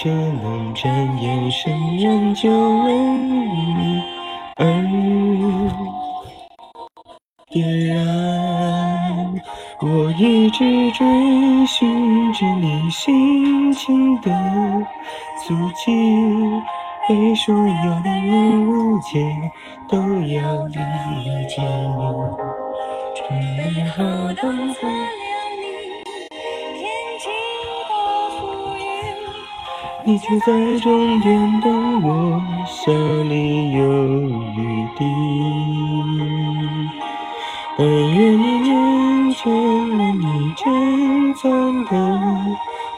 这冷战，眼神仍旧温却在终点等我，心里有雨滴。但愿你念见了你珍藏的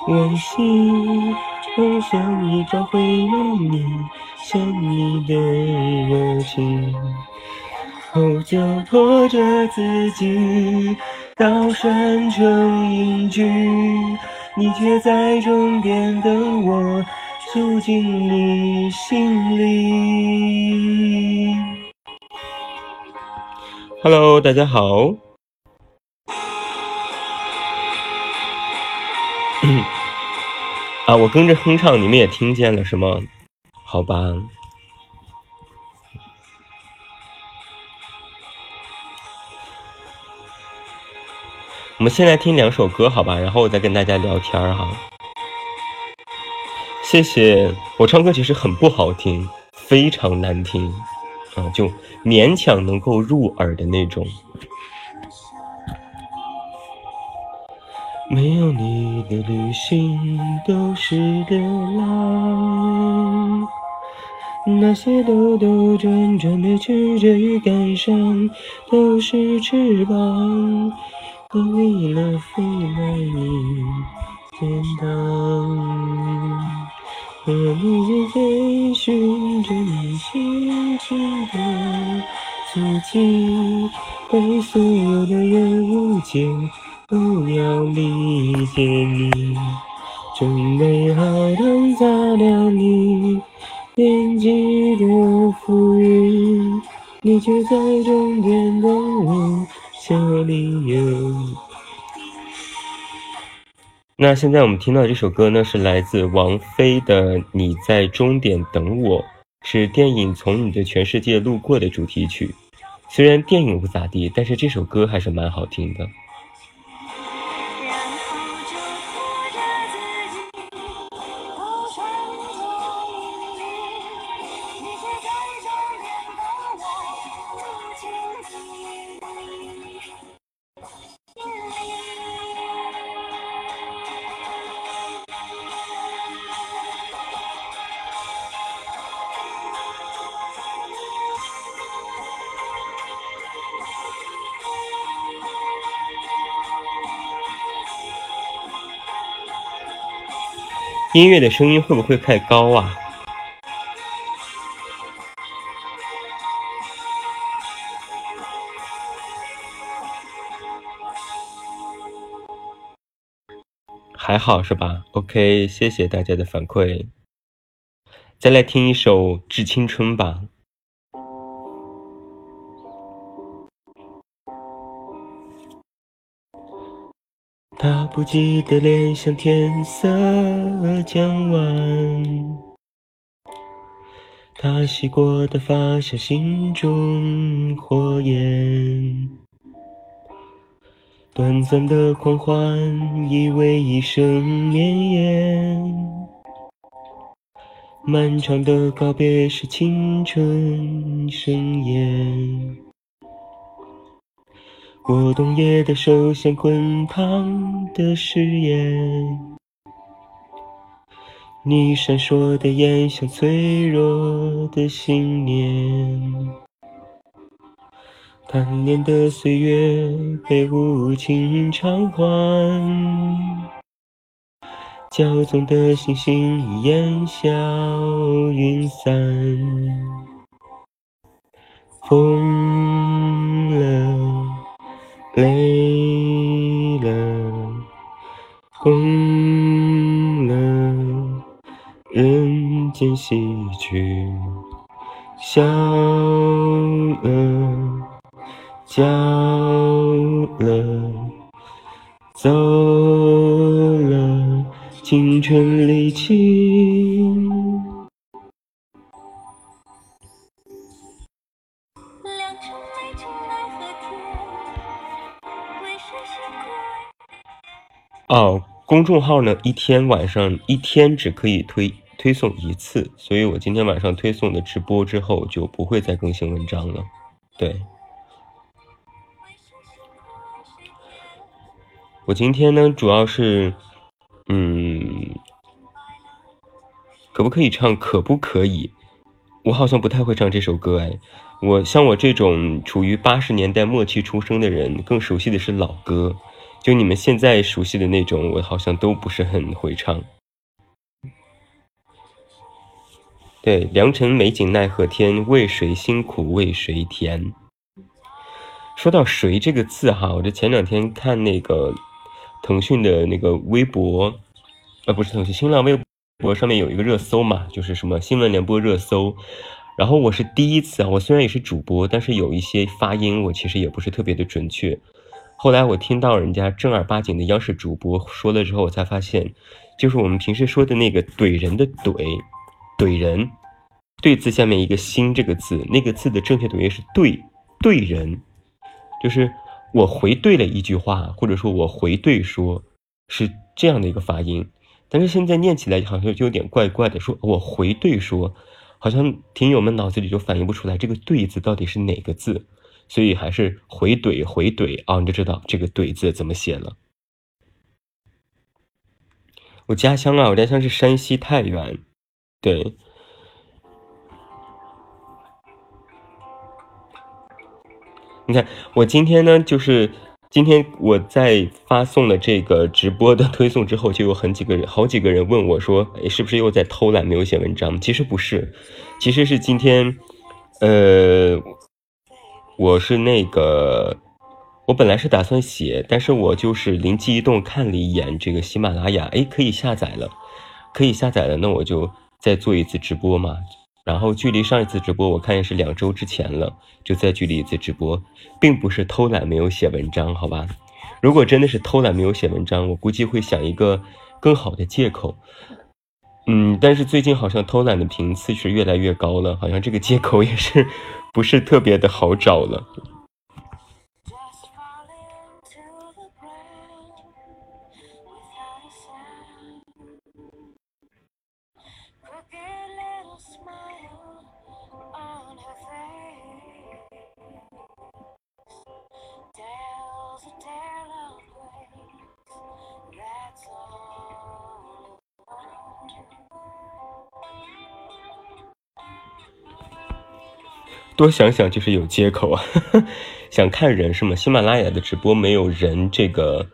往昔，我想你找回了你想你的热情。后就拖着自己到山城隐居。你却在终点等我，住进你心里。Hello，大家好。啊，我跟着哼唱，你们也听见了是吗？好吧。我们先来听两首歌，好吧，然后我再跟大家聊天哈。谢谢，我唱歌其实很不好听，非常难听，啊，就勉强能够入耳的那种。没有你的旅行都是流浪，那些兜兜转转的曲折与感伤都是翅膀。我为了飞来你天堂，和你一追寻着你心情的足迹，被所有的人误解，都要理解你。准备好的擦亮你编辑的浮云，你却在终点等我。那现在我们听到这首歌呢，是来自王菲的《你在终点等我》，是电影《从你的全世界路过》的主题曲。虽然电影不咋地，但是这首歌还是蛮好听的。音乐的声音会不会太高啊？还好是吧？OK，谢谢大家的反馈。再来听一首《致青春》吧。他不羁的脸像天色将晚，他洗过的发像心中火焰，短暂的狂欢以为一生绵延，漫长的告别是青春盛宴。我冬夜的手像滚烫的誓言，你闪烁的眼像脆弱的信念。贪恋的岁月被无情偿还，骄纵的星星烟消云散，疯了。累了，红了，人间喜剧，笑了，笑了，走了。青春离奇。哦，公众号呢，一天晚上一天只可以推推送一次，所以我今天晚上推送的直播之后就不会再更新文章了。对，我今天呢主要是，嗯，可不可以唱？可不可以？我好像不太会唱这首歌哎。我像我这种处于八十年代末期出生的人，更熟悉的是老歌。就你们现在熟悉的那种，我好像都不是很会唱。对，良辰美景奈何天，为谁辛苦为谁甜。说到“谁”这个字哈，我这前两天看那个腾讯的那个微博，呃，不是腾讯，新浪微博上面有一个热搜嘛，就是什么新闻联播热搜。然后我是第一次啊，我虽然也是主播，但是有一些发音我其实也不是特别的准确。后来我听到人家正儿八经的央视主播说了之后，我才发现，就是我们平时说的那个怼人的怼，怼人，对字下面一个心这个字，那个字的正确读音是对对人，就是我回对了一句话，或者说我回对说，是这样的一个发音。但是现在念起来好像就有点怪怪的，说我回对说，好像听友们脑子里就反应不出来这个对字到底是哪个字。所以还是回怼回怼啊，你就知道这个怼字怎么写了。我家乡啊，我家乡是山西太原，对。你看，我今天呢，就是今天我在发送了这个直播的推送之后，就有很几个人，好几个人问我说：“，是不是又在偷懒，没有写文章？”其实不是，其实是今天，呃。我是那个，我本来是打算写，但是我就是灵机一动，看了一眼这个喜马拉雅，哎，可以下载了，可以下载了，那我就再做一次直播嘛。然后距离上一次直播，我看也是两周之前了，就再距离一次直播，并不是偷懒没有写文章，好吧？如果真的是偷懒没有写文章，我估计会想一个更好的借口。嗯，但是最近好像偷懒的频次是越来越高了，好像这个借口也是。不是特别的好找了。多想想就是有借口啊，想看人是吗？喜马拉雅的直播没有人这个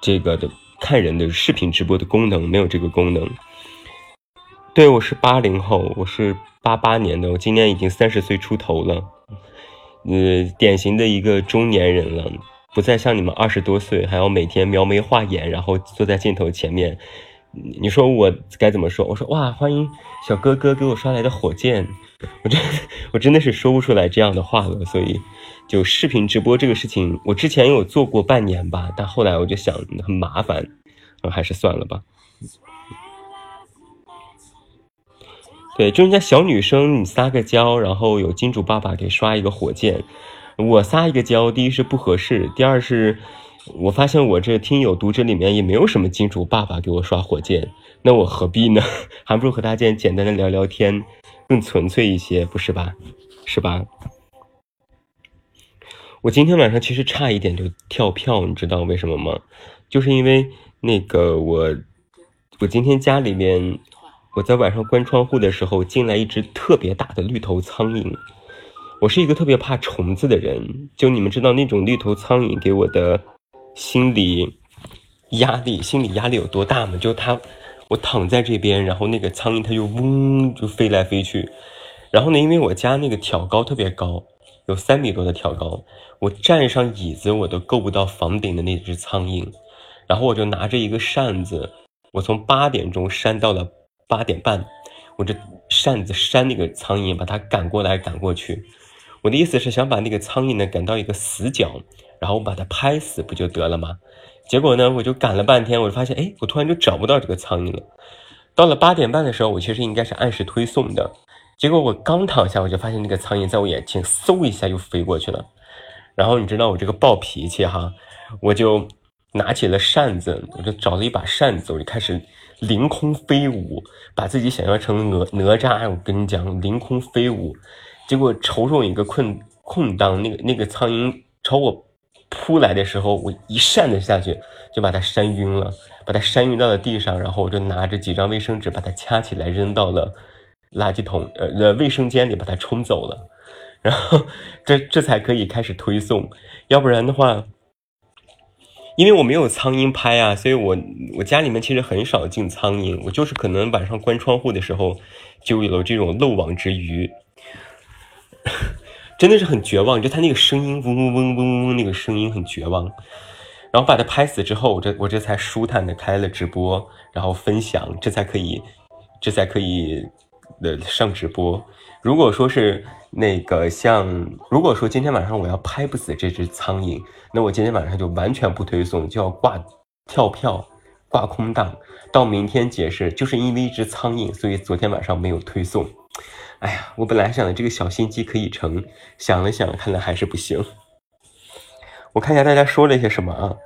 这个的看人的视频直播的功能，没有这个功能。对，我是八零后，我是八八年的，我今年已经三十岁出头了，呃，典型的一个中年人了，不再像你们二十多岁还要每天描眉画眼，然后坐在镜头前面。你说我该怎么说？我说哇，欢迎小哥哥给我刷来的火箭。我真我真的是说不出来这样的话了，所以就视频直播这个事情，我之前有做过半年吧，但后来我就想很麻烦，还是算了吧。对，就人家小女生，你撒个娇，然后有金主爸爸给刷一个火箭，我撒一个娇，第一是不合适，第二是我发现我这听友读者里面也没有什么金主爸爸给我刷火箭，那我何必呢？还不如和大家简单的聊聊天。更纯粹一些，不是吧？是吧？我今天晚上其实差一点就跳票，你知道为什么吗？就是因为那个我，我今天家里面，我在晚上关窗户的时候进来一只特别大的绿头苍蝇。我是一个特别怕虫子的人，就你们知道那种绿头苍蝇给我的心理压力，心理压力有多大吗？就它。我躺在这边，然后那个苍蝇它就嗡就飞来飞去，然后呢，因为我家那个挑高特别高，有三米多的挑高，我站上椅子我都够不到房顶的那只苍蝇，然后我就拿着一个扇子，我从八点钟扇到了八点半，我这扇子扇那个苍蝇，把它赶过来赶过去，我的意思是想把那个苍蝇呢赶到一个死角，然后我把它拍死不就得了吗？结果呢，我就赶了半天，我就发现，哎，我突然就找不到这个苍蝇了。到了八点半的时候，我其实应该是按时推送的，结果我刚躺下，我就发现那个苍蝇在我眼前嗖一下又飞过去了。然后你知道我这个暴脾气哈，我就拿起了扇子，我就找了一把扇子，我就开始凌空飞舞，把自己想象成哪哪吒。我跟你讲，凌空飞舞，结果瞅准一个空空档，那个那个苍蝇朝我。扑来的时候，我一扇子下去就把它扇晕了，把它扇晕到了地上，然后我就拿着几张卫生纸把它掐起来扔到了垃圾桶，呃呃卫生间里把它冲走了，然后这这才可以开始推送，要不然的话，因为我没有苍蝇拍啊，所以我我家里面其实很少进苍蝇，我就是可能晚上关窗户的时候就有了这种漏网之鱼。真的是很绝望，就他那个声音，嗡嗡嗡嗡嗡，那个声音很绝望。然后把它拍死之后，我这我这才舒坦的开了直播，然后分享，这才可以，这才可以的上直播。如果说是那个像，如果说今天晚上我要拍不死这只苍蝇，那我今天晚上就完全不推送，就要挂跳票，挂空档，到明天解释，就是因为一只苍蝇，所以昨天晚上没有推送。哎呀，我本来想的这个小心机可以成，想了想，看来还是不行。我看一下大家说了些什么啊？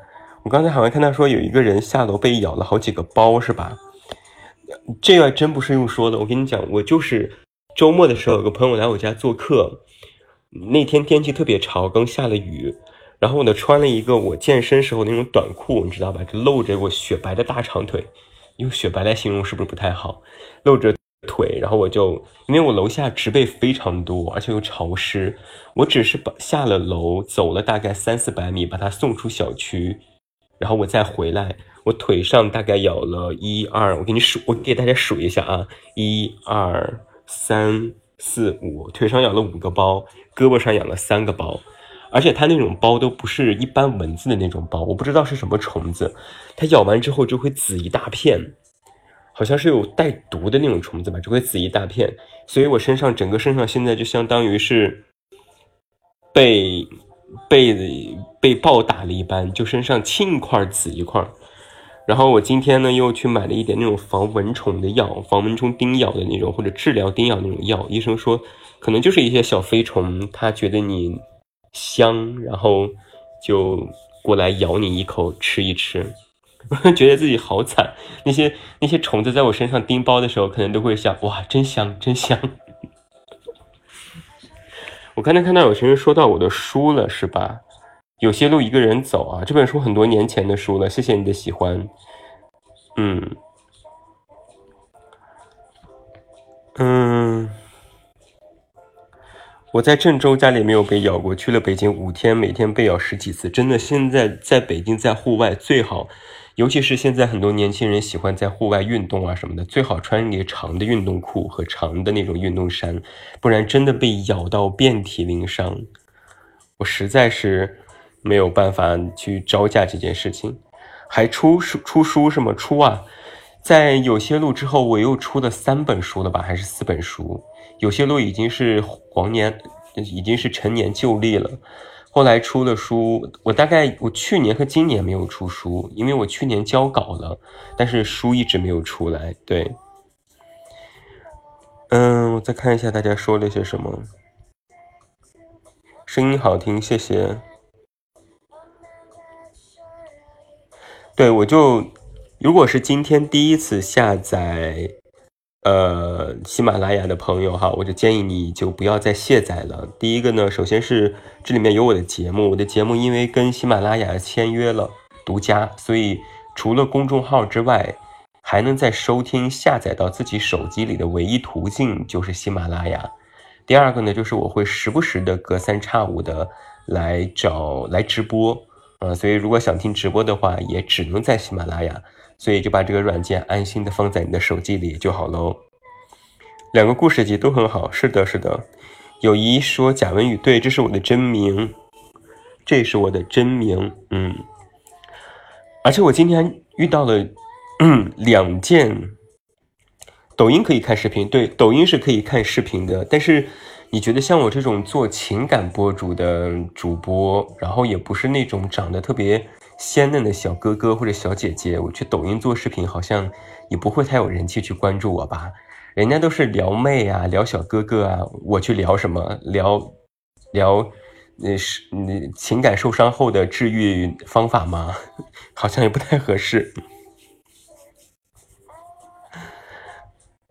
我刚才好像看到说有一个人下楼被咬了好几个包，是吧？这个真不是用说的。我跟你讲，我就是周末的时候有个朋友来我家做客，那天天气特别潮，刚下了雨，然后我呢穿了一个我健身时候那种短裤，你知道吧？就露着我雪白的大长腿，用雪白来形容是不是不太好？露着。腿，然后我就因为我楼下植被非常多，而且又潮湿，我只是把下了楼，走了大概三四百米，把它送出小区，然后我再回来，我腿上大概咬了一二，我给你数，我给大家数一下啊，一二三四五，腿上咬了五个包，胳膊上咬了三个包，而且它那种包都不是一般蚊子的那种包，我不知道是什么虫子，它咬完之后就会紫一大片。好像是有带毒的那种虫子吧，就会紫一大片，所以我身上整个身上现在就相当于是被被被暴打了一般，就身上青一块紫一块。然后我今天呢又去买了一点那种防蚊虫的药，防蚊虫叮咬的那种或者治疗叮咬那种药。医生说可能就是一些小飞虫，他觉得你香，然后就过来咬你一口吃一吃。觉得自己好惨，那些那些虫子在我身上叮包的时候，可能都会想：哇，真香，真香。我刚才看到有些人说到我的书了，是吧？有些路一个人走啊，这本书很多年前的书了，谢谢你的喜欢。嗯，嗯。我在郑州家里没有被咬过，去了北京五天，每天被咬十几次，真的。现在在北京在户外最好，尤其是现在很多年轻人喜欢在户外运动啊什么的，最好穿一个长的运动裤和长的那种运动衫，不然真的被咬到遍体鳞伤。我实在是没有办法去招架这件事情，还出书出书是吗？出啊，在有些路之后，我又出了三本书了吧，还是四本书？有些路已经是黄年，已经是陈年旧历了。后来出了书，我大概我去年和今年没有出书，因为我去年交稿了，但是书一直没有出来。对，嗯，我再看一下大家说了些什么。声音好听，谢谢。对，我就如果是今天第一次下载。呃，喜马拉雅的朋友哈，我就建议你就不要再卸载了。第一个呢，首先是这里面有我的节目，我的节目因为跟喜马拉雅签约了独家，所以除了公众号之外，还能在收听下载到自己手机里的唯一途径就是喜马拉雅。第二个呢，就是我会时不时的隔三差五的来找来直播，啊，所以如果想听直播的话，也只能在喜马拉雅。所以就把这个软件安心的放在你的手机里就好喽。两个故事集都很好，是的，是的。有一说贾文宇，对，这是我的真名，这是我的真名，嗯。而且我今天遇到了两件。抖音可以看视频，对，抖音是可以看视频的，但是你觉得像我这种做情感博主的主播，然后也不是那种长得特别鲜嫩的小哥哥或者小姐姐，我去抖音做视频，好像也不会太有人气去关注我吧？人家都是撩妹啊，撩小哥哥啊，我去聊什么？聊聊，那是你情感受伤后的治愈方法吗？好像也不太合适。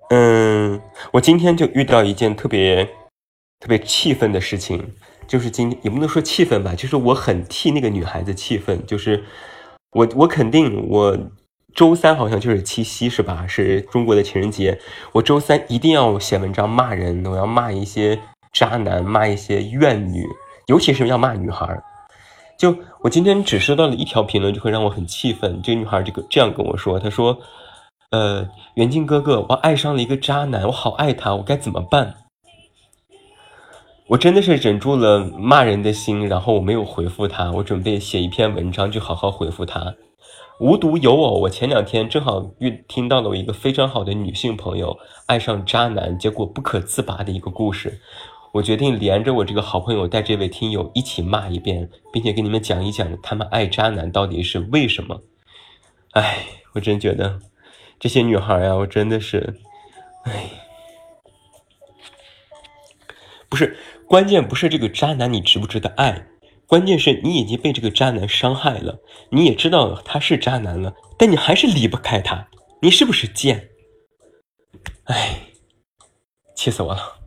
嗯，我今天就遇到一件特别。特别气愤的事情，就是今也不能说气愤吧，就是我很替那个女孩子气愤。就是我，我肯定我周三好像就是七夕是吧？是中国的情人节，我周三一定要写文章骂人，我要骂一些渣男，骂一些怨女，尤其是要骂女孩。就我今天只收到了一条评论，就会让我很气愤。这个女孩这个这样跟我说，她说：“呃，袁静哥哥，我爱上了一个渣男，我好爱他，我该怎么办？”我真的是忍住了骂人的心，然后我没有回复他。我准备写一篇文章，就好好回复他。无独有偶，我前两天正好遇听到了我一个非常好的女性朋友爱上渣男，结果不可自拔的一个故事。我决定连着我这个好朋友带这位听友一起骂一遍，并且给你们讲一讲他们爱渣男到底是为什么。哎，我真觉得这些女孩呀，我真的是，哎，不是。关键不是这个渣男你值不值得爱，关键是你已经被这个渣男伤害了，你也知道他是渣男了，但你还是离不开他，你是不是贱？哎，气死我了！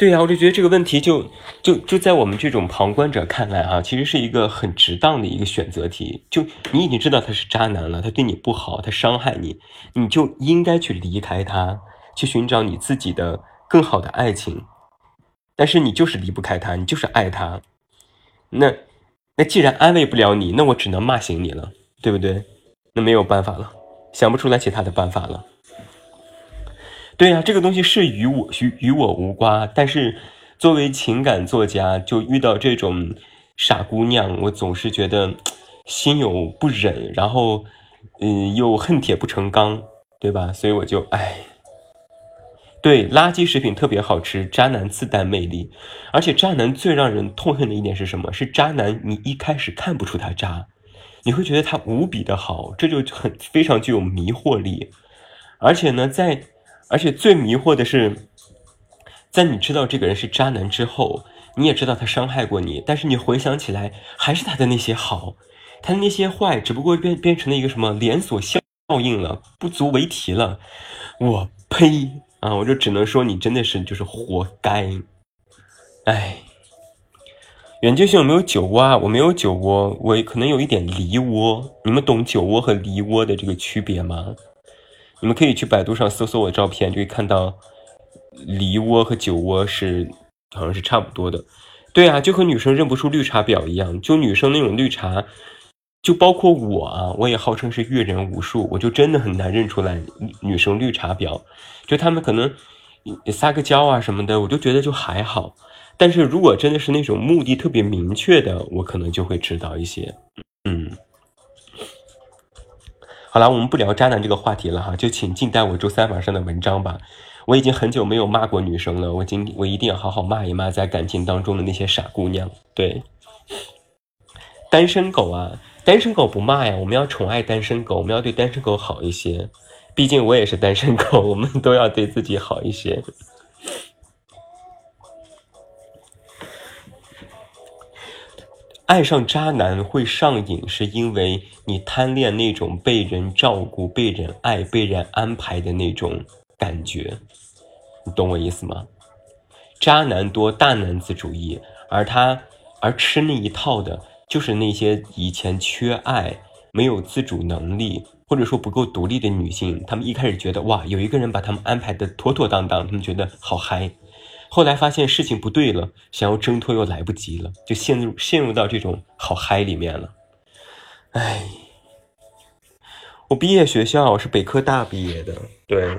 对呀，我就觉得这个问题就就就在我们这种旁观者看来啊，其实是一个很值当的一个选择题。就你已经知道他是渣男了，他对你不好，他伤害你，你就应该去离开他，去寻找你自己的更好的爱情。但是你就是离不开他，你就是爱他。那那既然安慰不了你，那我只能骂醒你了，对不对？那没有办法了，想不出来其他的办法了。对呀，这个东西是与我与与我无关，但是作为情感作家，就遇到这种傻姑娘，我总是觉得心有不忍，然后嗯又恨铁不成钢，对吧？所以我就哎，对，垃圾食品特别好吃，渣男自带魅力，而且渣男最让人痛恨的一点是什么？是渣男，你一开始看不出他渣，你会觉得他无比的好，这就很非常具有迷惑力，而且呢，在而且最迷惑的是，在你知道这个人是渣男之后，你也知道他伤害过你，但是你回想起来，还是他的那些好，他的那些坏，只不过变变成了一个什么连锁效应了，不足为提了。我呸啊！我就只能说你真的是就是活该。哎，远近兄有没有酒窝啊？我没有酒窝，我可能有一点梨窝。你们懂酒窝和梨窝的这个区别吗？你们可以去百度上搜搜我的照片，就会看到梨窝和酒窝是好像是差不多的。对啊，就和女生认不出绿茶婊一样，就女生那种绿茶，就包括我啊，我也号称是阅人无数，我就真的很难认出来女生绿茶婊。就他们可能撒个娇啊什么的，我就觉得就还好。但是如果真的是那种目的特别明确的，我可能就会知道一些。嗯。好了，我们不聊渣男这个话题了哈，就请静待我周三晚上的文章吧。我已经很久没有骂过女生了，我今我一定要好好骂一骂在感情当中的那些傻姑娘。对，单身狗啊，单身狗不骂呀，我们要宠爱单身狗，我们要对单身狗好一些。毕竟我也是单身狗，我们都要对自己好一些。爱上渣男会上瘾，是因为你贪恋那种被人照顾、被人爱、被人安排的那种感觉，你懂我意思吗？渣男多大男子主义，而他而吃那一套的，就是那些以前缺爱、没有自主能力，或者说不够独立的女性。他们一开始觉得哇，有一个人把他们安排的妥妥当当，他们觉得好嗨。后来发现事情不对了，想要挣脱又来不及了，就陷入陷入到这种好嗨里面了。哎，我毕业学校是北科大毕业的，对，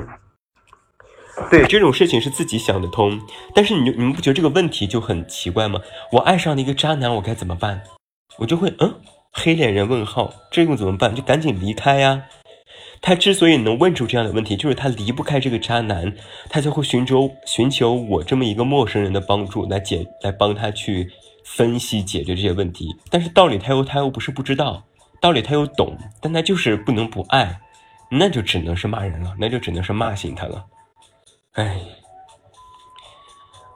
对，这种事情是自己想得通。但是你你们不觉得这个问题就很奇怪吗？我爱上了一个渣男，我该怎么办？我就会嗯，黑脸人问号，这又怎么办？就赶紧离开呀。他之所以能问出这样的问题，就是他离不开这个渣男，他才会寻求寻求我这么一个陌生人的帮助来解来帮他去分析解决这些问题。但是道理他又他又不是不知道，道理他又懂，但他就是不能不爱，那就只能是骂人了，那就只能是骂醒他了。哎，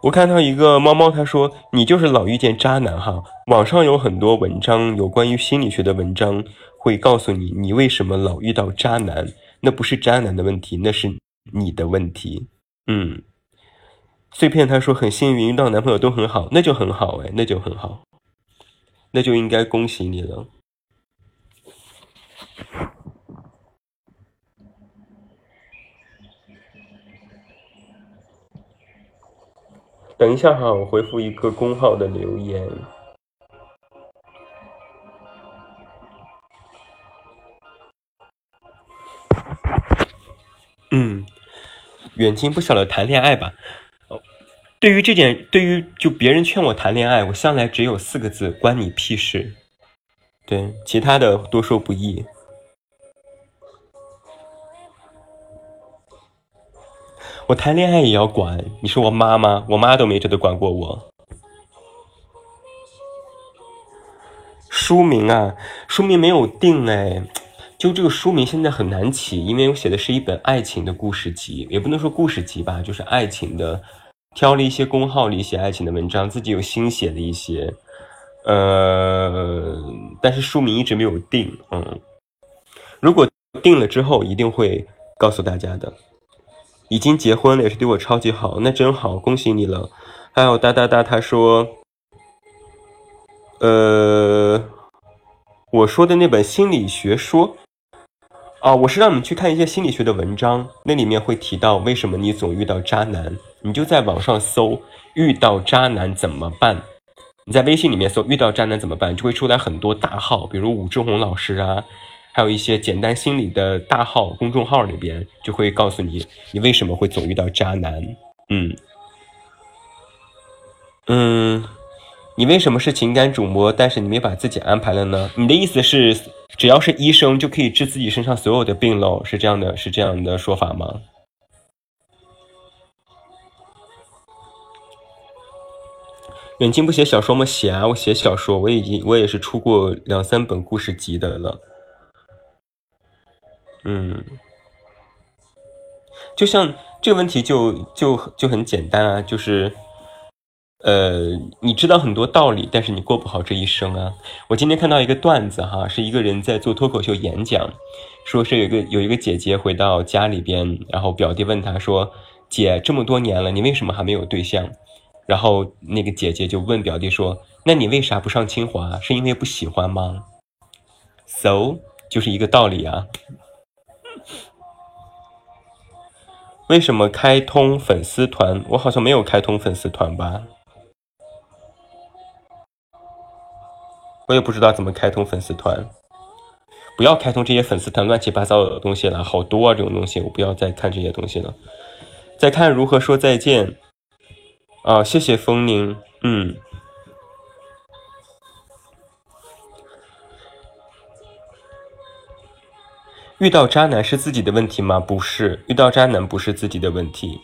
我看到一个猫猫，他说你就是老遇见渣男哈。网上有很多文章，有关于心理学的文章。会告诉你，你为什么老遇到渣男？那不是渣男的问题，那是你的问题。嗯，碎片他说很幸运遇到男朋友都很好，那就很好哎，那就很好，那就应该恭喜你了。等一下哈，我回复一个公号的留言。嗯，远近不晓得谈恋爱吧？哦，对于这件，对于就别人劝我谈恋爱，我向来只有四个字：关你屁事。对，其他的多说不易。我谈恋爱也要管？你是我妈吗？我妈都没这的管过我。书名啊，书名没有定哎。就这个书名现在很难起，因为我写的是一本爱情的故事集，也不能说故事集吧，就是爱情的，挑了一些公号里写爱情的文章，自己有新写的一些，呃，但是书名一直没有定，嗯，如果定了之后一定会告诉大家的。已经结婚了，也是对我超级好，那真好，恭喜你了。还有哒哒哒，他说，呃，我说的那本心理学说。啊，我是让你们去看一些心理学的文章，那里面会提到为什么你总遇到渣男，你就在网上搜“遇到渣男怎么办”，你在微信里面搜“遇到渣男怎么办”，就会出来很多大号，比如武志红老师啊，还有一些简单心理的大号公众号里边就会告诉你你为什么会总遇到渣男。嗯嗯，你为什么是情感主播，但是你没把自己安排了呢？你的意思是？只要是医生就可以治自己身上所有的病喽，是这样的，是这样的说法吗？远近不写小说吗？写啊，我写小说，我已经我也是出过两三本故事集的了。嗯，就像这个问题就就就很简单啊，就是。呃，你知道很多道理，但是你过不好这一生啊！我今天看到一个段子哈，是一个人在做脱口秀演讲，说是有一个有一个姐姐回到家里边，然后表弟问她说：“姐，这么多年了，你为什么还没有对象？”然后那个姐姐就问表弟说：“那你为啥不上清华？是因为不喜欢吗？”So 就是一个道理啊。为什么开通粉丝团？我好像没有开通粉丝团吧。我也不知道怎么开通粉丝团，不要开通这些粉丝团乱七八糟的东西了，好多啊这种东西，我不要再看这些东西了。再看如何说再见啊！谢谢风铃，嗯。遇到渣男是自己的问题吗？不是，遇到渣男不是自己的问题。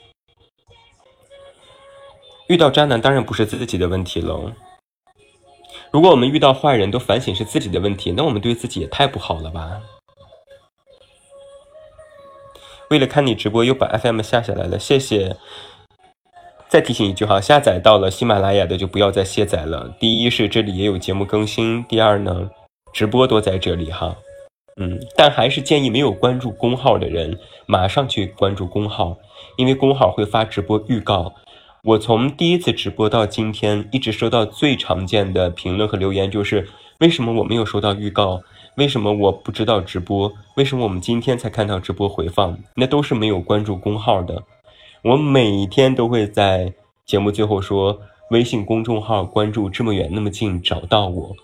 遇到渣男当然不是自己的问题了。如果我们遇到坏人都反省是自己的问题，那我们对自己也太不好了吧？为了看你直播，又把 FM 下下来了，谢谢。再提醒一句哈，下载到了喜马拉雅的就不要再卸载了。第一是这里也有节目更新，第二呢，直播都在这里哈。嗯，但还是建议没有关注公号的人马上去关注公号，因为公号会发直播预告。我从第一次直播到今天，一直收到最常见的评论和留言就是：为什么我没有收到预告？为什么我不知道直播？为什么我们今天才看到直播回放？那都是没有关注公号的。我每天都会在节目最后说，微信公众号关注这么远那么近找到我，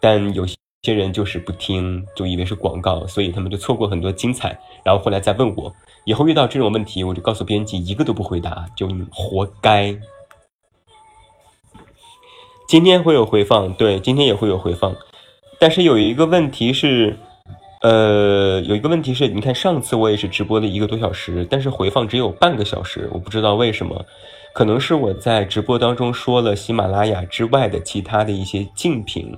但有些些人就是不听，就以为是广告，所以他们就错过很多精彩，然后后来再问我。以后遇到这种问题，我就告诉编辑，一个都不回答，就你活该。今天会有回放，对，今天也会有回放，但是有一个问题是，呃，有一个问题是，你看上次我也是直播了一个多小时，但是回放只有半个小时，我不知道为什么，可能是我在直播当中说了喜马拉雅之外的其他的一些竞品，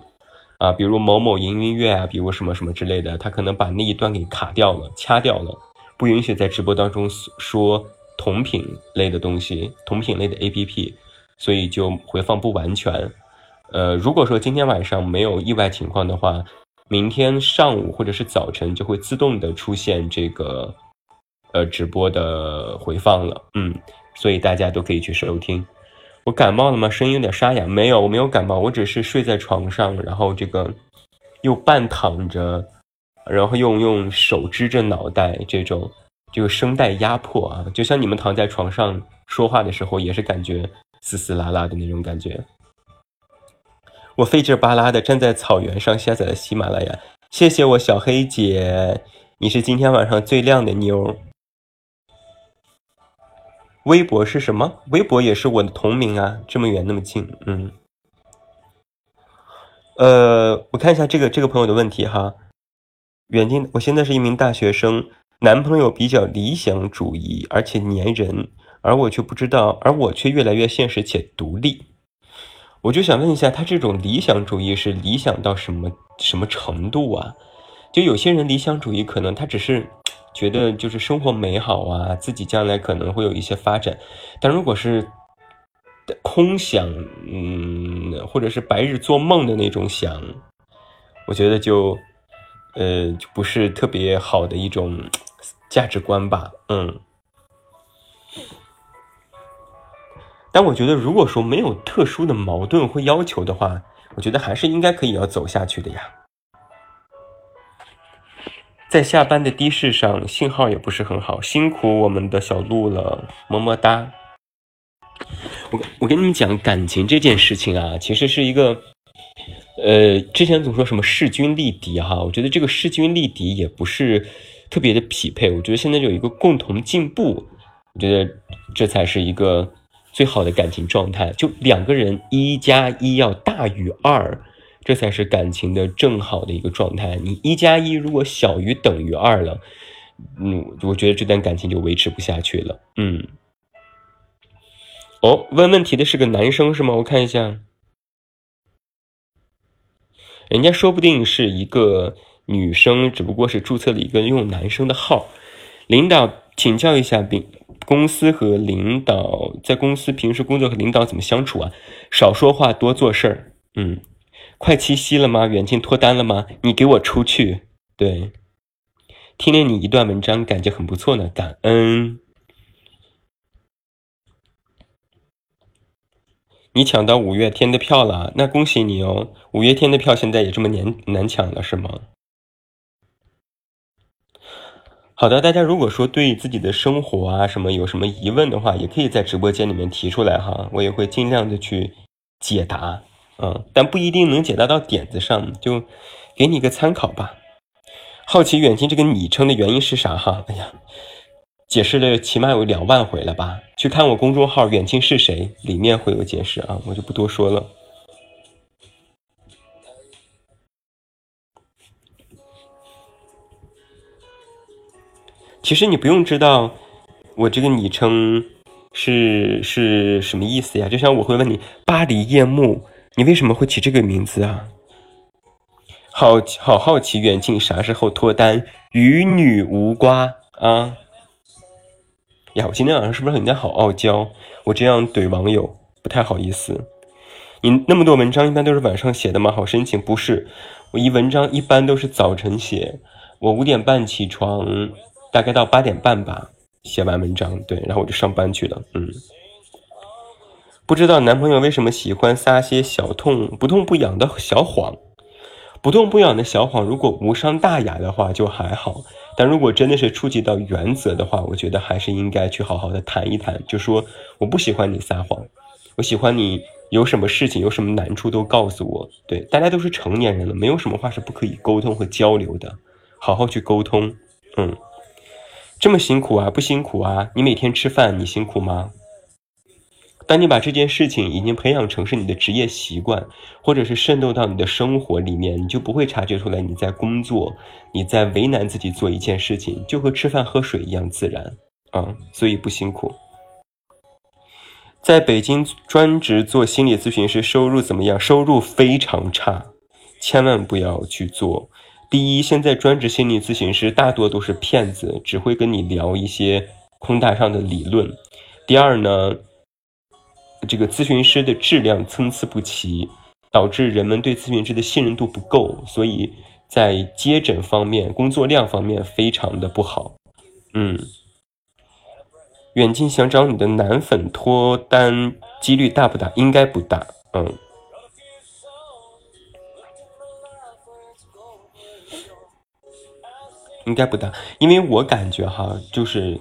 啊，比如某某云音乐啊，比如什么什么之类的，他可能把那一段给卡掉了，掐掉了，不允许在直播当中说同品类的东西，同品类的 APP，所以就回放不完全。呃，如果说今天晚上没有意外情况的话。明天上午或者是早晨就会自动的出现这个，呃，直播的回放了，嗯，所以大家都可以去收听。我感冒了吗？声音有点沙哑。没有，我没有感冒，我只是睡在床上，然后这个又半躺着，然后用用手支着脑袋，这种这个声带压迫啊，就像你们躺在床上说话的时候，也是感觉嘶嘶啦啦的那种感觉。我费劲巴拉的站在草原上下载了喜马拉雅，谢谢我小黑姐，你是今天晚上最亮的妞。微博是什么？微博也是我的同名啊，这么远那么近，嗯。呃，我看一下这个这个朋友的问题哈，远近，我现在是一名大学生，男朋友比较理想主义，而且粘人，而我却不知道，而我却越来越现实且独立。我就想问一下，他这种理想主义是理想到什么什么程度啊？就有些人理想主义可能他只是觉得就是生活美好啊，自己将来可能会有一些发展，但如果是空想，嗯，或者是白日做梦的那种想，我觉得就呃就不是特别好的一种价值观吧，嗯。但我觉得，如果说没有特殊的矛盾或要求的话，我觉得还是应该可以要走下去的呀。在下班的的士上，信号也不是很好，辛苦我们的小鹿了，么么哒。我我跟你们讲，感情这件事情啊，其实是一个，呃，之前总说什么势均力敌哈，我觉得这个势均力敌也不是特别的匹配，我觉得现在有一个共同进步，我觉得这才是一个。最好的感情状态，就两个人一加一要大于二，这才是感情的正好的一个状态。你一加一如果小于等于二了，嗯，我觉得这段感情就维持不下去了。嗯，哦，问问题的是个男生是吗？我看一下，人家说不定是一个女生，只不过是注册了一个用男生的号。领导请教一下，并。公司和领导在公司平时工作和领导怎么相处啊？少说话，多做事儿。嗯，快七夕了吗？远近脱单了吗？你给我出去。对，听了你一段文章，感觉很不错呢，感恩。你抢到五月天的票了，那恭喜你哦！五月天的票现在也这么难难抢了，是吗？好的，大家如果说对自己的生活啊什么有什么疑问的话，也可以在直播间里面提出来哈，我也会尽量的去解答，嗯，但不一定能解答到点子上，就给你一个参考吧。好奇远近这个昵称的原因是啥哈？哎呀，解释了起码有两万回了吧？去看我公众号远近是谁，里面会有解释啊，我就不多说了。其实你不用知道我这个昵称是是什么意思呀？就像我会问你“巴黎夜幕”，你为什么会起这个名字啊？好好好奇远近啥时候脱单，与女无瓜啊！呀，我今天晚上是不是很家好傲娇？我这样怼网友不太好意思。你那么多文章一般都是晚上写的吗？好深情，不是，我一文章一般都是早晨写，我五点半起床。大概到八点半吧，写完文章，对，然后我就上班去了。嗯，不知道男朋友为什么喜欢撒些小痛不痛不痒的小谎，不痛不痒的小谎，如果无伤大雅的话就还好，但如果真的是触及到原则的话，我觉得还是应该去好好的谈一谈，就说我不喜欢你撒谎，我喜欢你有什么事情有什么难处都告诉我。对，大家都是成年人了，没有什么话是不可以沟通和交流的，好好去沟通。嗯。这么辛苦啊？不辛苦啊？你每天吃饭，你辛苦吗？当你把这件事情已经培养成是你的职业习惯，或者是渗透到你的生活里面，你就不会察觉出来你在工作，你在为难自己做一件事情，就和吃饭喝水一样自然啊，所以不辛苦。在北京专职做心理咨询师，收入怎么样？收入非常差，千万不要去做。第一，现在专职心理咨询师大多都是骗子，只会跟你聊一些空大上的理论。第二呢，这个咨询师的质量参差不齐，导致人们对咨询师的信任度不够，所以在接诊方面、工作量方面非常的不好。嗯。远近想找你的男粉脱单几率大不大？应该不大，嗯，应该不大，因为我感觉哈，就是，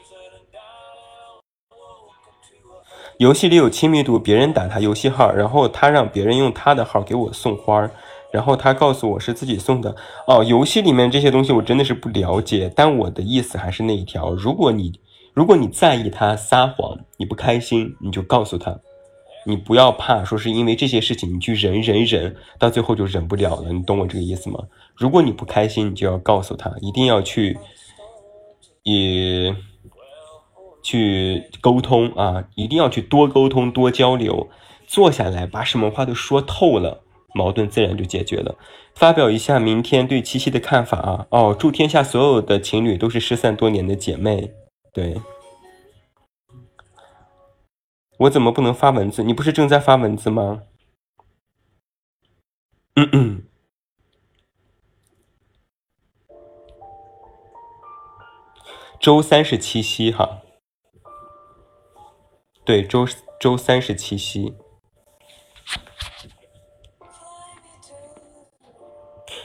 游戏里有亲密度，别人打他游戏号，然后他让别人用他的号给我送花，然后他告诉我是自己送的。哦，游戏里面这些东西我真的是不了解，但我的意思还是那一条：如果你如果你在意他撒谎，你不开心，你就告诉他。你不要怕，说是因为这些事情你去忍忍忍，到最后就忍不了了。你懂我这个意思吗？如果你不开心，你就要告诉他，一定要去，也去沟通啊，一定要去多沟通、多交流，坐下来把什么话都说透了，矛盾自然就解决了。发表一下明天对七夕的看法啊！哦，祝天下所有的情侣都是失散多年的姐妹，对。我怎么不能发文字？你不是正在发文字吗？嗯嗯。周三是七夕哈。对，周周三是七夕。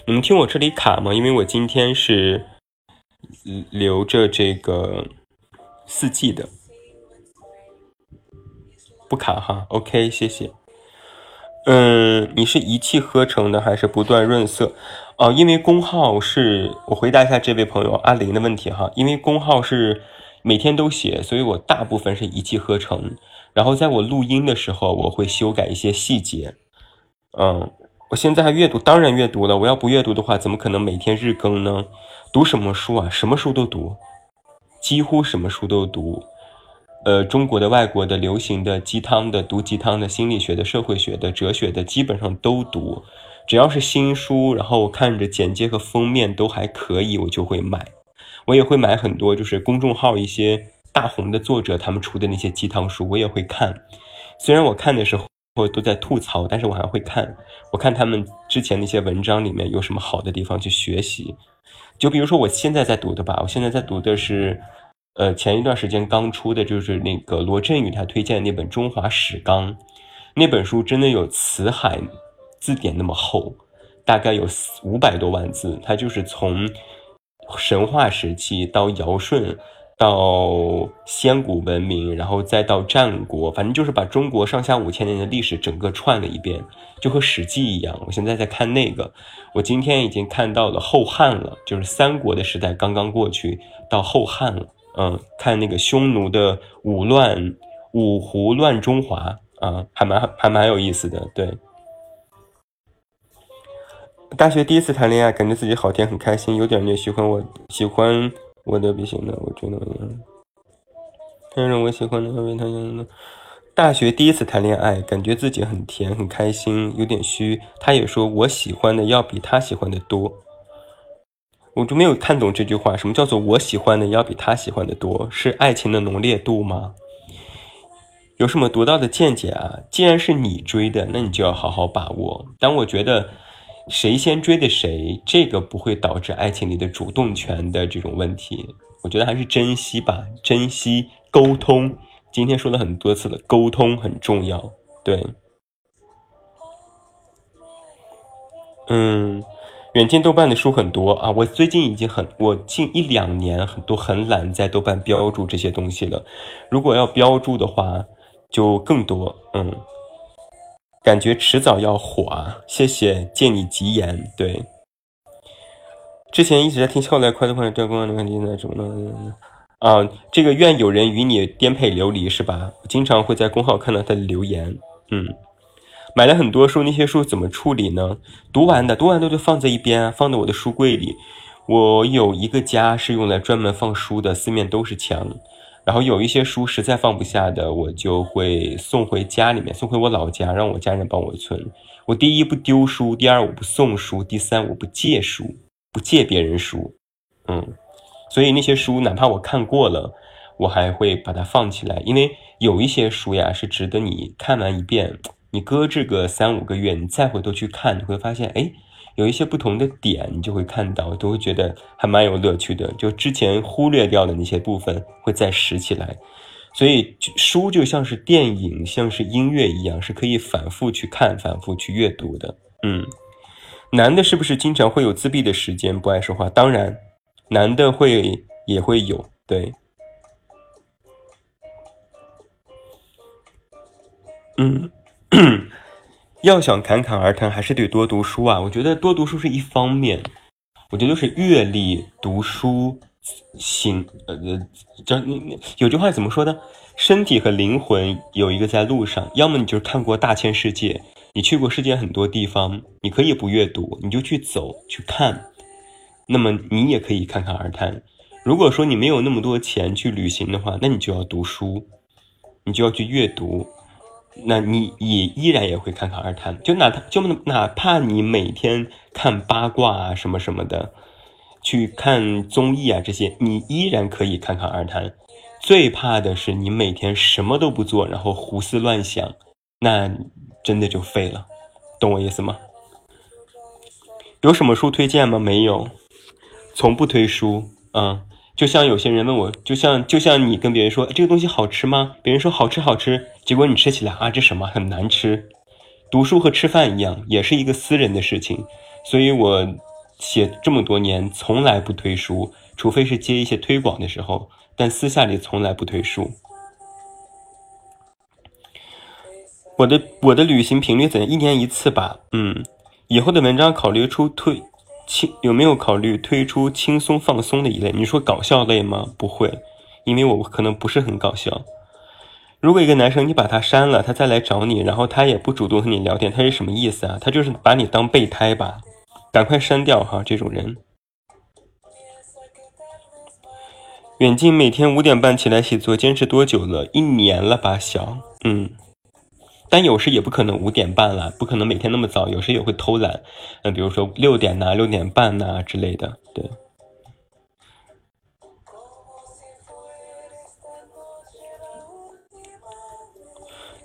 你们听我这里卡吗？因为我今天是留着这个四 G 的。不卡哈，OK，谢谢。嗯，你是一气呵成的还是不断润色？哦，因为工号是我回答一下这位朋友阿林的问题哈，因为工号是每天都写，所以我大部分是一气呵成。然后在我录音的时候，我会修改一些细节。嗯，我现在还阅读，当然阅读了。我要不阅读的话，怎么可能每天日更呢？读什么书啊？什么书都读，几乎什么书都读。呃，中国的、外国的、流行的、鸡汤的、毒鸡汤的、心理学的、社会学的、哲学的，基本上都读。只要是新书，然后我看着简介和封面都还可以，我就会买。我也会买很多，就是公众号一些大红的作者他们出的那些鸡汤书，我也会看。虽然我看的时候都在吐槽，但是我还会看。我看他们之前那些文章里面有什么好的地方去学习。就比如说我现在在读的吧，我现在在读的是。呃，前一段时间刚出的就是那个罗振宇他推荐的那本《中华史纲》，那本书真的有辞海字典那么厚，大概有五百多万字。它就是从神话时期到尧舜，到先古文明，然后再到战国，反正就是把中国上下五千年的历史整个串了一遍，就和《史记》一样。我现在在看那个，我今天已经看到了后汉了，就是三国的时代刚刚过去，到后汉了。嗯，看那个匈奴的五乱五胡乱中华啊，还蛮还蛮有意思的。对，大学第一次谈恋爱，感觉自己好甜，很开心，有点虐喜欢我喜欢我的不行的，我觉得，但是我喜欢的为他的。大学第一次谈恋爱，感觉自己很甜，很开心，有点虚。他也说我喜欢的要比他喜欢的多。我就没有看懂这句话，什么叫做我喜欢的要比他喜欢的多？是爱情的浓烈度吗？有什么独到的见解啊？既然是你追的，那你就要好好把握。但我觉得，谁先追的谁，这个不会导致爱情里的主动权的这种问题。我觉得还是珍惜吧，珍惜沟通。今天说了很多次了，沟通很重要。对，嗯。远近豆瓣的书很多啊，我最近已经很，我近一两年很多很懒在豆瓣标注这些东西了。如果要标注的话，就更多。嗯，感觉迟早要火啊！谢谢，借你吉言。对，之前一直在听《笑来快乐》或者《光的问题那种的。啊，这个愿有人与你颠沛流离是吧？我经常会在公号看到他的留言。嗯。买了很多书，那些书怎么处理呢？读完的，读完的就放在一边，放在我的书柜里。我有一个家是用来专门放书的，四面都是墙。然后有一些书实在放不下的，我就会送回家里面，送回我老家，让我家人帮我存。我第一不丢书，第二我不送书，第三我不借书，不借别人书。嗯，所以那些书哪怕我看过了，我还会把它放起来，因为有一些书呀是值得你看完一遍。你搁置个三五个月，你再回头去看，你会发现，哎，有一些不同的点，你就会看到，都会觉得还蛮有乐趣的。就之前忽略掉的那些部分，会再拾起来。所以书就像是电影，像是音乐一样，是可以反复去看、反复去阅读的。嗯，男的是不是经常会有自闭的时间，不爱说话？当然，男的会也会有，对。嗯。要想侃侃而谈，还是得多读书啊！我觉得多读书是一方面，我觉得就是阅历、读书、心呃，这有句话怎么说的？身体和灵魂有一个在路上，要么你就是看过大千世界，你去过世界很多地方，你可以不阅读，你就去走去看，那么你也可以侃侃而谈。如果说你没有那么多钱去旅行的话，那你就要读书，你就要去阅读。那你也依然也会侃侃而谈，就哪怕就哪怕你每天看八卦啊什么什么的，去看综艺啊这些，你依然可以侃侃而谈。最怕的是你每天什么都不做，然后胡思乱想，那真的就废了，懂我意思吗？有什么书推荐吗？没有，从不推书，嗯。就像有些人问我，就像就像你跟别人说这个东西好吃吗？别人说好吃好吃，结果你吃起来啊，这什么很难吃。读书和吃饭一样，也是一个私人的事情，所以我写这么多年从来不推书，除非是接一些推广的时候，但私下里从来不推书。我的我的旅行频率怎样？一年一次吧。嗯，以后的文章考虑出推。轻有没有考虑推出轻松放松的一类？你说搞笑类吗？不会，因为我可能不是很搞笑。如果一个男生你把他删了，他再来找你，然后他也不主动和你聊天，他是什么意思啊？他就是把你当备胎吧？赶快删掉哈，这种人。远近每天五点半起来写作，坚持多久了？一年了吧，小，嗯。但有时也不可能五点半了，不可能每天那么早，有时也会偷懒，嗯，比如说六点呐、六点半呐之类的，对。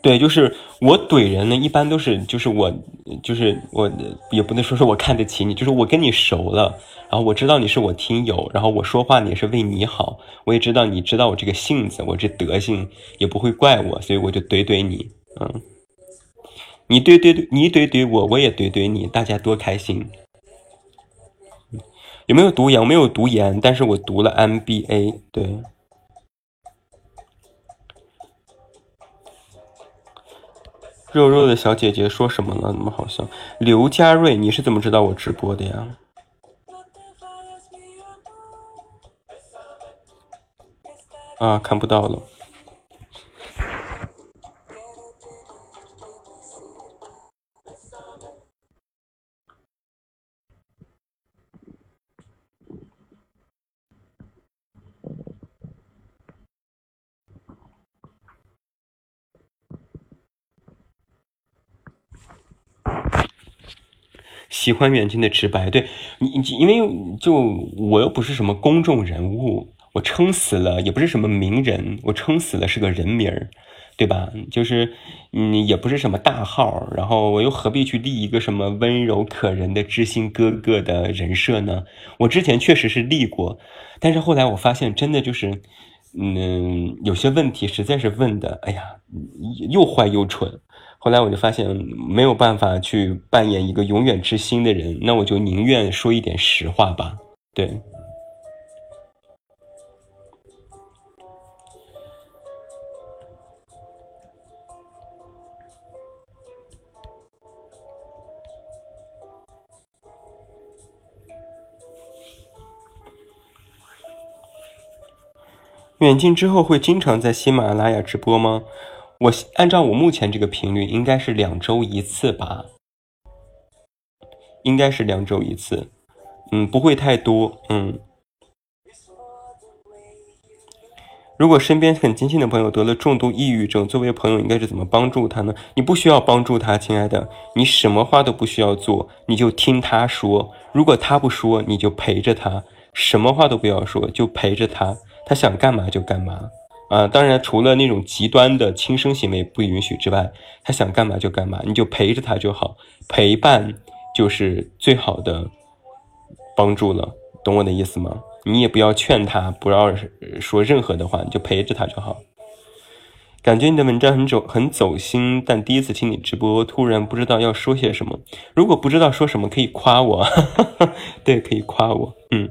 对，就是我怼人呢，一般都是就是我就是我也不能说是我看得起你，就是我跟你熟了，然后我知道你是我听友，然后我说话也是为你好，我也知道你知道我这个性子，我这德行也不会怪我，所以我就怼怼你，嗯。你怼怼怼你怼怼我，我也怼怼你，大家多开心。有没有读研？我没有读研，但是我读了 MBA。对，肉肉的小姐姐说什么了？那么好笑。刘佳瑞，你是怎么知道我直播的呀？啊，看不到了。喜欢远近的直白，对你，因为就我又不是什么公众人物，我撑死了也不是什么名人，我撑死了是个人名儿，对吧？就是嗯，也不是什么大号，然后我又何必去立一个什么温柔可人的知心哥哥的人设呢？我之前确实是立过，但是后来我发现，真的就是，嗯，有些问题实在是问的，哎呀，又坏又蠢。后来我就发现没有办法去扮演一个永远知心的人，那我就宁愿说一点实话吧。对。远近之后会经常在喜马拉雅直播吗？我按照我目前这个频率，应该是两周一次吧，应该是两周一次，嗯，不会太多，嗯。如果身边很亲近的朋友得了重度抑郁症，作为朋友应该是怎么帮助他呢？你不需要帮助他，亲爱的，你什么话都不需要做，你就听他说。如果他不说，你就陪着他，什么话都不要说，就陪着他，他想干嘛就干嘛。啊，当然，除了那种极端的轻生行为不允许之外，他想干嘛就干嘛，你就陪着他就好，陪伴就是最好的帮助了，懂我的意思吗？你也不要劝他，不要说任何的话，你就陪着他就好。感觉你的文章很走很走心，但第一次听你直播，突然不知道要说些什么。如果不知道说什么，可以夸我，对，可以夸我，嗯，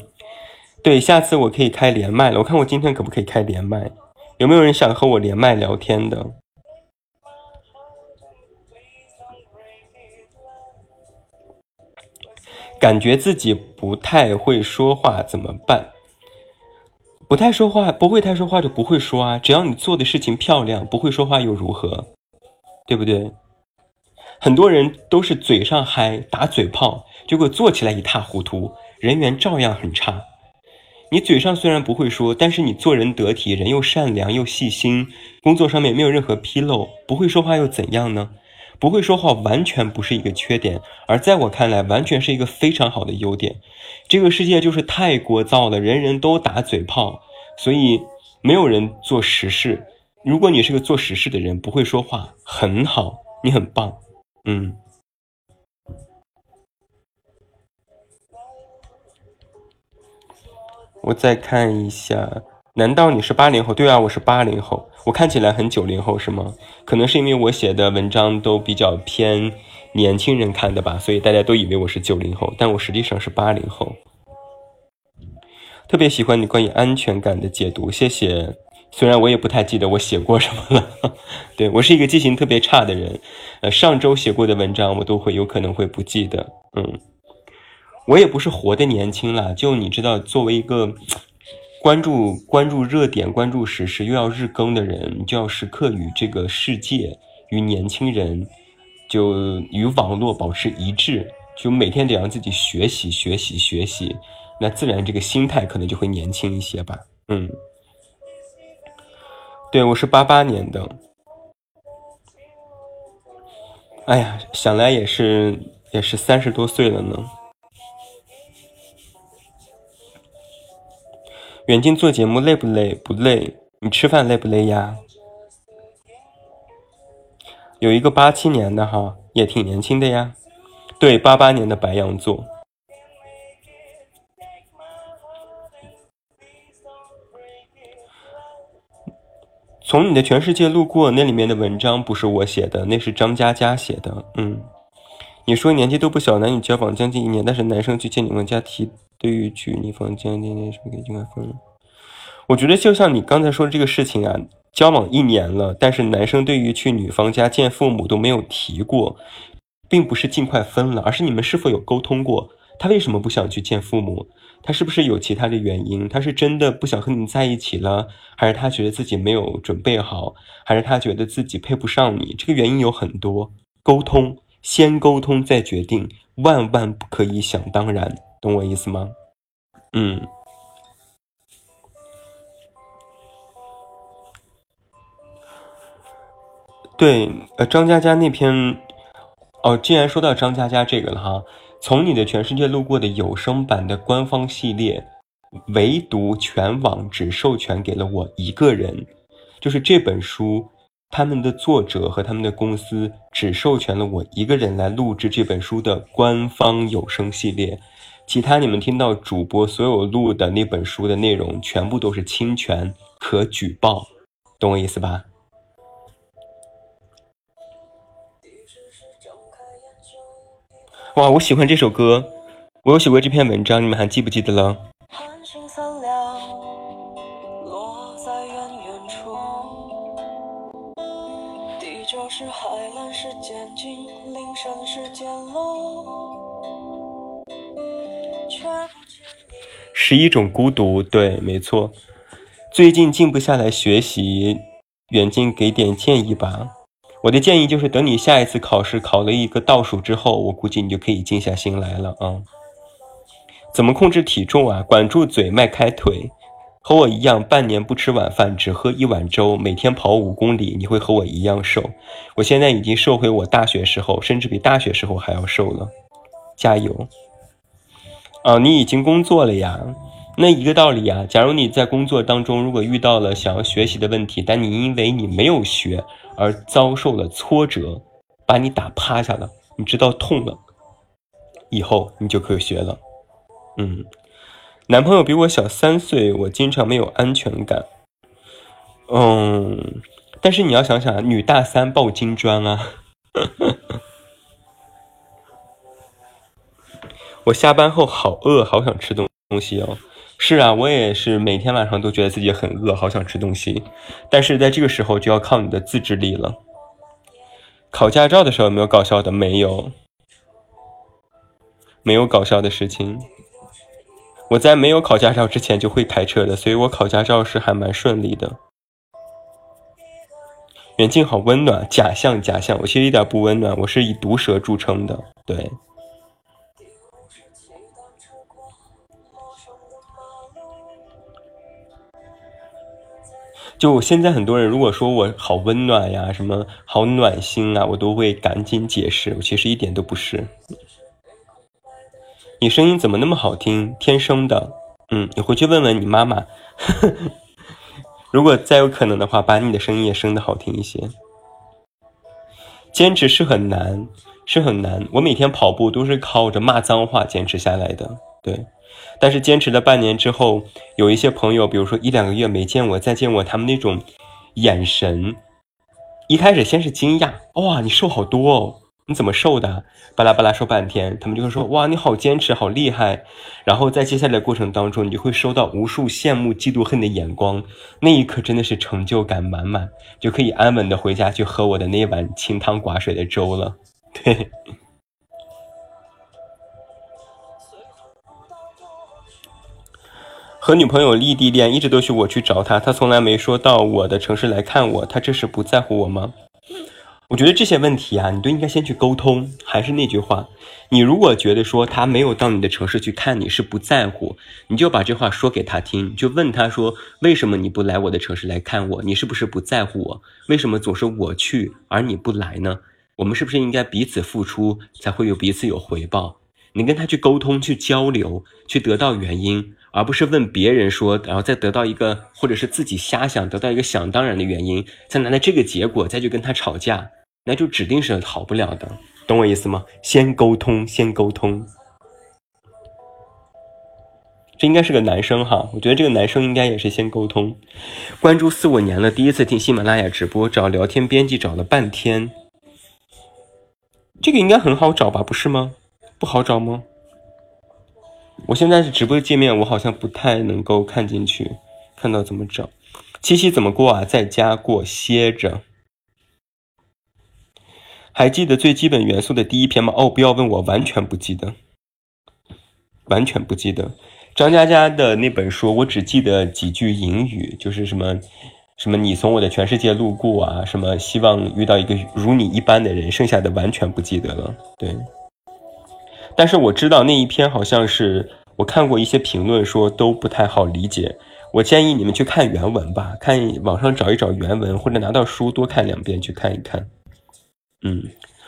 对，下次我可以开连麦了，我看我今天可不可以开连麦。有没有人想和我连麦聊天的？感觉自己不太会说话怎么办？不太说话，不会太说话就不会说啊。只要你做的事情漂亮，不会说话又如何？对不对？很多人都是嘴上嗨打嘴炮，结果做起来一塌糊涂，人缘照样很差。你嘴上虽然不会说，但是你做人得体，人又善良又细心，工作上面没有任何纰漏，不会说话又怎样呢？不会说话完全不是一个缺点，而在我看来，完全是一个非常好的优点。这个世界就是太聒噪了，人人都打嘴炮，所以没有人做实事。如果你是个做实事的人，不会说话，很好，你很棒，嗯。我再看一下，难道你是八零后？对啊，我是八零后。我看起来很九零后是吗？可能是因为我写的文章都比较偏年轻人看的吧，所以大家都以为我是九零后，但我实际上是八零后。特别喜欢你关于安全感的解读，谢谢。虽然我也不太记得我写过什么了，对我是一个记性特别差的人，呃，上周写过的文章我都会有可能会不记得，嗯。我也不是活的年轻了，就你知道，作为一个关注关注热点、关注时事又要日更的人，就要时刻与这个世界、与年轻人，就与网络保持一致，就每天得让自己学习、学习、学习，那自然这个心态可能就会年轻一些吧。嗯，对我是八八年的，哎呀，想来也是也是三十多岁了呢。远近做节目累不累？不累。你吃饭累不累呀？有一个八七年的哈，也挺年轻的呀。对，八八年的白羊座。从你的全世界路过，那里面的文章不是我写的，那是张嘉佳写的。嗯，你说年纪都不小，男女交往将近一年，但是男生去见你们家提。对于去你房间，今天是不是可以尽快分？我觉得就像你刚才说的这个事情啊，交往一年了，但是男生对于去女方家见父母都没有提过，并不是尽快分了，而是你们是否有沟通过？他为什么不想去见父母？他是不是有其他的原因？他是真的不想和你在一起了，还是他觉得自己没有准备好，还是他觉得自己配不上你？这个原因有很多，沟通，先沟通再决定，万万不可以想当然。懂我意思吗？嗯，对，呃，张嘉佳那篇，哦，既然说到张嘉佳这个了哈，从你的全世界路过的有声版的官方系列，唯独全网只授权给了我一个人，就是这本书，他们的作者和他们的公司只授权了我一个人来录制这本书的官方有声系列。其他你们听到主播所有录的那本书的内容全部都是侵权可举报。懂我意思吧？哇我喜欢这首歌我有写过这篇文章你们还记不记得了？十一种孤独，对，没错。最近静不下来学习，远近给点建议吧。我的建议就是，等你下一次考试考了一个倒数之后，我估计你就可以静下心来了啊。怎么控制体重啊？管住嘴，迈开腿。和我一样，半年不吃晚饭，只喝一碗粥，每天跑五公里，你会和我一样瘦。我现在已经瘦回我大学时候，甚至比大学时候还要瘦了。加油！啊，你已经工作了呀？那一个道理啊。假如你在工作当中，如果遇到了想要学习的问题，但你因为你没有学而遭受了挫折，把你打趴下了，你知道痛了，以后你就可以学了。嗯，男朋友比我小三岁，我经常没有安全感。嗯，但是你要想想，女大三抱金砖啊。我下班后好饿，好想吃东东西哦。是啊，我也是每天晚上都觉得自己很饿，好想吃东西。但是在这个时候就要靠你的自制力了。考驾照的时候有没有搞笑的？没有，没有搞笑的事情。我在没有考驾照之前就会开车的，所以我考驾照是还蛮顺利的。远近好温暖，假象假象，我其实一点不温暖，我是以毒舌著称的，对。就现在很多人如果说我好温暖呀，什么好暖心啊，我都会赶紧解释，我其实一点都不是。你声音怎么那么好听？天生的。嗯，你回去问问你妈妈。如果再有可能的话，把你的声音也生的好听一些。坚持是很难，是很难。我每天跑步都是靠着骂脏话坚持下来的。对。但是坚持了半年之后，有一些朋友，比如说一两个月没见我，再见我，他们那种眼神，一开始先是惊讶，哇，你瘦好多哦，你怎么瘦的？巴拉巴拉说半天，他们就会说，哇，你好坚持，好厉害。然后在接下来的过程当中，你就会收到无数羡慕、嫉妒、恨的眼光，那一刻真的是成就感满满，就可以安稳的回家去喝我的那碗清汤寡水的粥了。对。和女朋友异地恋，一直都是我去找她，她从来没说到我的城市来看我，她这是不在乎我吗？我觉得这些问题啊，你都应该先去沟通。还是那句话，你如果觉得说他没有到你的城市去看你是不在乎，你就把这话说给他听，就问他说为什么你不来我的城市来看我？你是不是不在乎我？为什么总是我去而你不来呢？我们是不是应该彼此付出才会有彼此有回报？你跟他去沟通、去交流、去得到原因。而不是问别人说，然后再得到一个，或者是自己瞎想得到一个想当然的原因，再拿来这个结果再去跟他吵架，那就指定是好不了的，懂我意思吗？先沟通，先沟通。这应该是个男生哈，我觉得这个男生应该也是先沟通。关注四五年了，第一次听喜马拉雅直播，找聊天编辑找了半天，这个应该很好找吧？不是吗？不好找吗？我现在是直播界面，我好像不太能够看进去，看到怎么找。七夕怎么过啊？在家过，歇着。还记得最基本元素的第一篇吗？哦，不要问我，完全不记得，完全不记得。张嘉佳的那本书，我只记得几句引语，就是什么什么你从我的全世界路过啊，什么希望遇到一个如你一般的人，剩下的完全不记得了。对。但是我知道那一篇好像是我看过一些评论说都不太好理解，我建议你们去看原文吧，看网上找一找原文，或者拿到书多看两遍去看一看，嗯，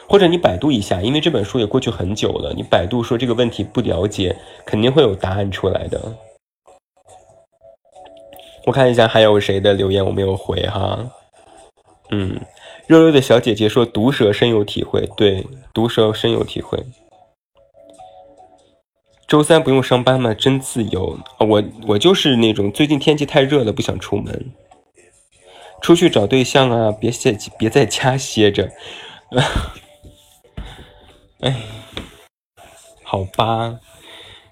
或者你百度一下，因为这本书也过去很久了，你百度说这个问题不了解，肯定会有答案出来的。我看一下还有谁的留言我没有回哈，嗯，肉肉的小姐姐说毒舌深有体会，对，毒舌深有体会。周三不用上班吗？真自由我我就是那种最近天气太热了，不想出门，出去找对象啊！别歇别在家歇着，哎，好吧。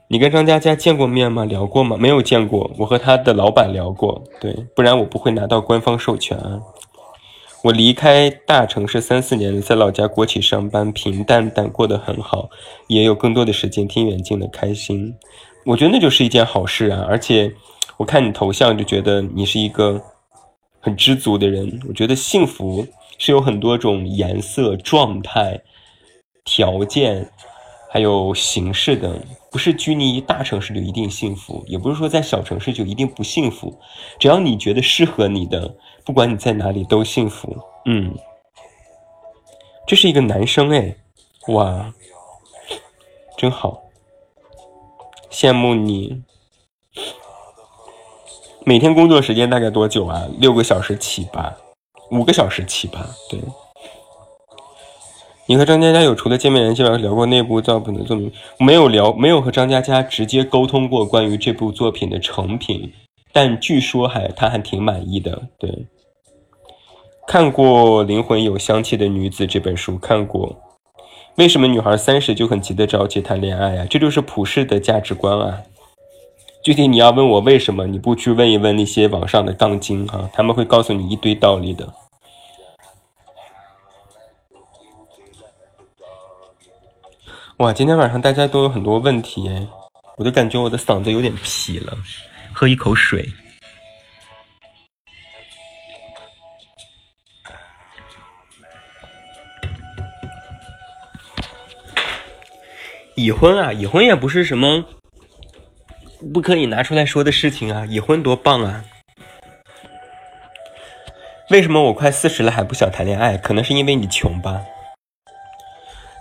你跟张嘉佳见过面吗？聊过吗？没有见过，我和他的老板聊过，对，不然我不会拿到官方授权啊。我离开大城市三四年，在老家国企上班，平淡但过得很好，也有更多的时间听远近的开心。我觉得那就是一件好事啊！而且我看你头像就觉得你是一个很知足的人。我觉得幸福是有很多种颜色、状态、条件，还有形式的。不是拘泥于大城市就一定幸福，也不是说在小城市就一定不幸福。只要你觉得适合你的，不管你在哪里都幸福。嗯，这是一个男生哎，哇，真好，羡慕你。每天工作时间大概多久啊？六个小时起吧，五个小时起吧，对。你和张嘉佳有除了见面联系外聊过内部作品的作品？没有聊，没有和张嘉佳直接沟通过关于这部作品的成品，但据说还他还挺满意的。对，看过《灵魂有香气的女子》这本书，看过。为什么女孩三十就很急得着急谈恋爱啊？这就是普世的价值观啊。具体你要问我为什么，你不去问一问那些网上的杠精哈，他们会告诉你一堆道理的。哇，今天晚上大家都有很多问题哎，我都感觉我的嗓子有点劈了，喝一口水。已婚啊，已婚也不是什么不可以拿出来说的事情啊，已婚多棒啊！为什么我快四十了还不想谈恋爱？可能是因为你穷吧。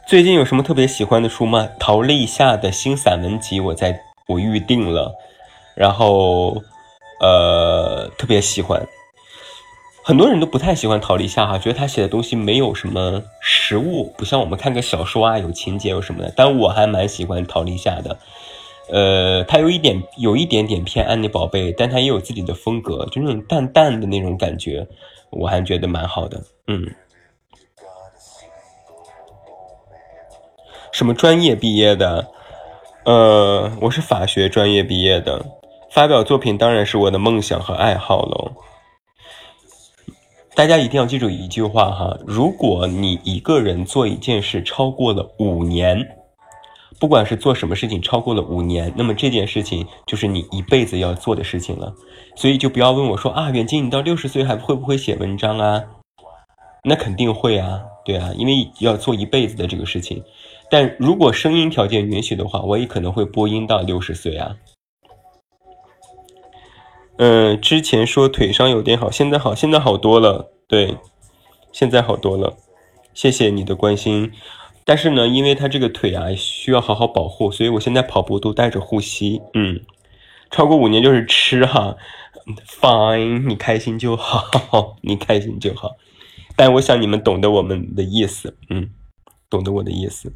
最近有什么特别喜欢的书吗？陶立夏的新散文集，我在我预定了，然后，呃，特别喜欢。很多人都不太喜欢陶立夏哈，觉得他写的东西没有什么实物，不像我们看个小说啊，有情节有什么的。但我还蛮喜欢陶立夏的，呃，他有一点有一点点偏安妮宝贝，但他也有自己的风格，就那种淡淡的那种感觉，我还觉得蛮好的，嗯。什么专业毕业的？呃，我是法学专业毕业的。发表作品当然是我的梦想和爱好喽。大家一定要记住一句话哈：如果你一个人做一件事超过了五年，不管是做什么事情超过了五年，那么这件事情就是你一辈子要做的事情了。所以就不要问我说啊，远近，你到六十岁还会不会写文章啊？那肯定会啊，对啊，因为要做一辈子的这个事情。但如果声音条件允许的话，我也可能会播音到六十岁啊。嗯，之前说腿伤有点好，现在好，现在好多了。对，现在好多了。谢谢你的关心。但是呢，因为他这个腿啊需要好好保护，所以我现在跑步都带着护膝。嗯，超过五年就是吃哈，fine，你开心就好，你开心就好。但我想你们懂得我们的意思，嗯，懂得我的意思。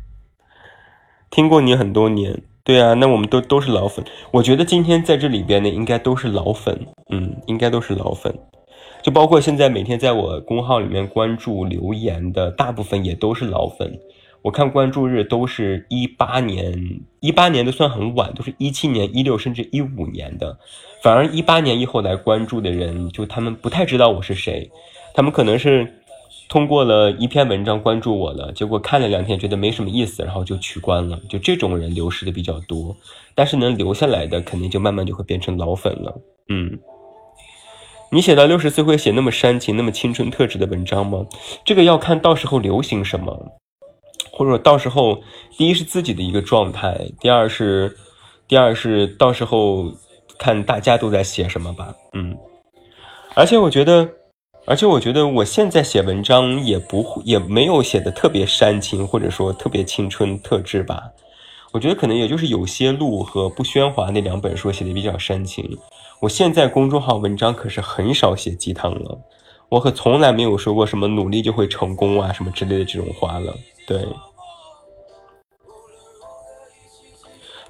听过你很多年，对啊，那我们都都是老粉。我觉得今天在这里边呢，应该都是老粉，嗯，应该都是老粉。就包括现在每天在我公号里面关注留言的大部分也都是老粉。我看关注日都是一八年，一八年的算很晚，都是一七年、一六甚至一五年的。反而一八年以后来关注的人，就他们不太知道我是谁，他们可能是。通过了一篇文章关注我了，结果看了两天觉得没什么意思，然后就取关了。就这种人流失的比较多，但是能留下来的肯定就慢慢就会变成老粉了。嗯，你写到六十岁会写那么煽情、那么青春特质的文章吗？这个要看到时候流行什么，或者到时候第一是自己的一个状态，第二是第二是到时候看大家都在写什么吧。嗯，而且我觉得。而且我觉得我现在写文章也不会也没有写的特别煽情，或者说特别青春特质吧。我觉得可能也就是有些路和不喧哗那两本书写的比较煽情。我现在公众号文章可是很少写鸡汤了，我可从来没有说过什么努力就会成功啊什么之类的这种话了。对，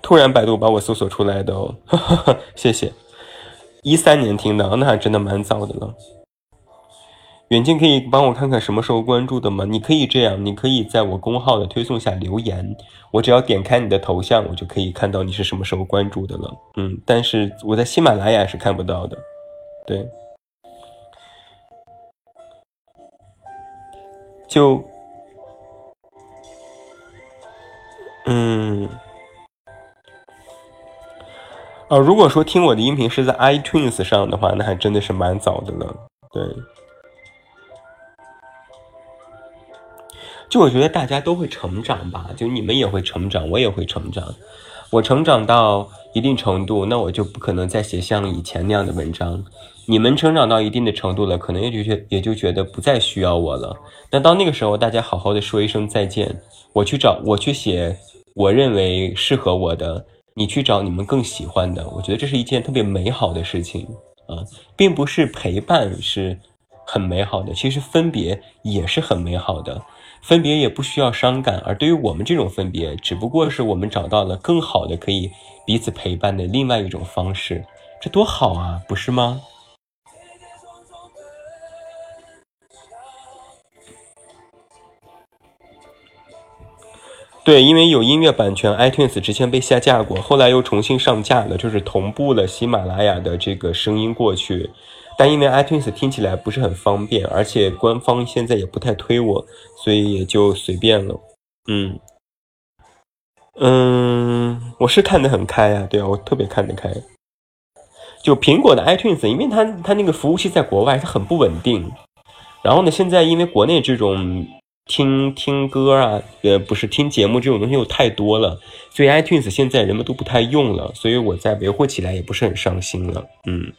突然百度把我搜索出来的哦，谢谢。一三年听的，那还真的蛮早的了。远近可以帮我看看什么时候关注的吗？你可以这样，你可以在我公号的推送下留言，我只要点开你的头像，我就可以看到你是什么时候关注的了。嗯，但是我在喜马拉雅是看不到的。对，就，嗯，哦，如果说听我的音频是在 iTunes 上的话，那还真的是蛮早的了。对。就我觉得大家都会成长吧，就你们也会成长，我也会成长。我成长到一定程度，那我就不可能再写像以前那样的文章。你们成长到一定的程度了，可能也就觉也就觉得不再需要我了。那到那个时候，大家好好的说一声再见。我去找，我去写我认为适合我的，你去找你们更喜欢的。我觉得这是一件特别美好的事情啊，并不是陪伴是很美好的，其实分别也是很美好的。分别也不需要伤感，而对于我们这种分别，只不过是我们找到了更好的可以彼此陪伴的另外一种方式，这多好啊，不是吗？对，因为有音乐版权，iTunes 之前被下架过，后来又重新上架了，就是同步了喜马拉雅的这个声音过去。但因为 iTunes 听起来不是很方便，而且官方现在也不太推我，所以也就随便了。嗯嗯，我是看得很开啊，对啊，我特别看得开。就苹果的 iTunes，因为它它那个服务器在国外它很不稳定，然后呢，现在因为国内这种听听歌啊，呃，不是听节目这种东西又太多了，所以 iTunes 现在人们都不太用了，所以我在维护起来也不是很上心了。嗯。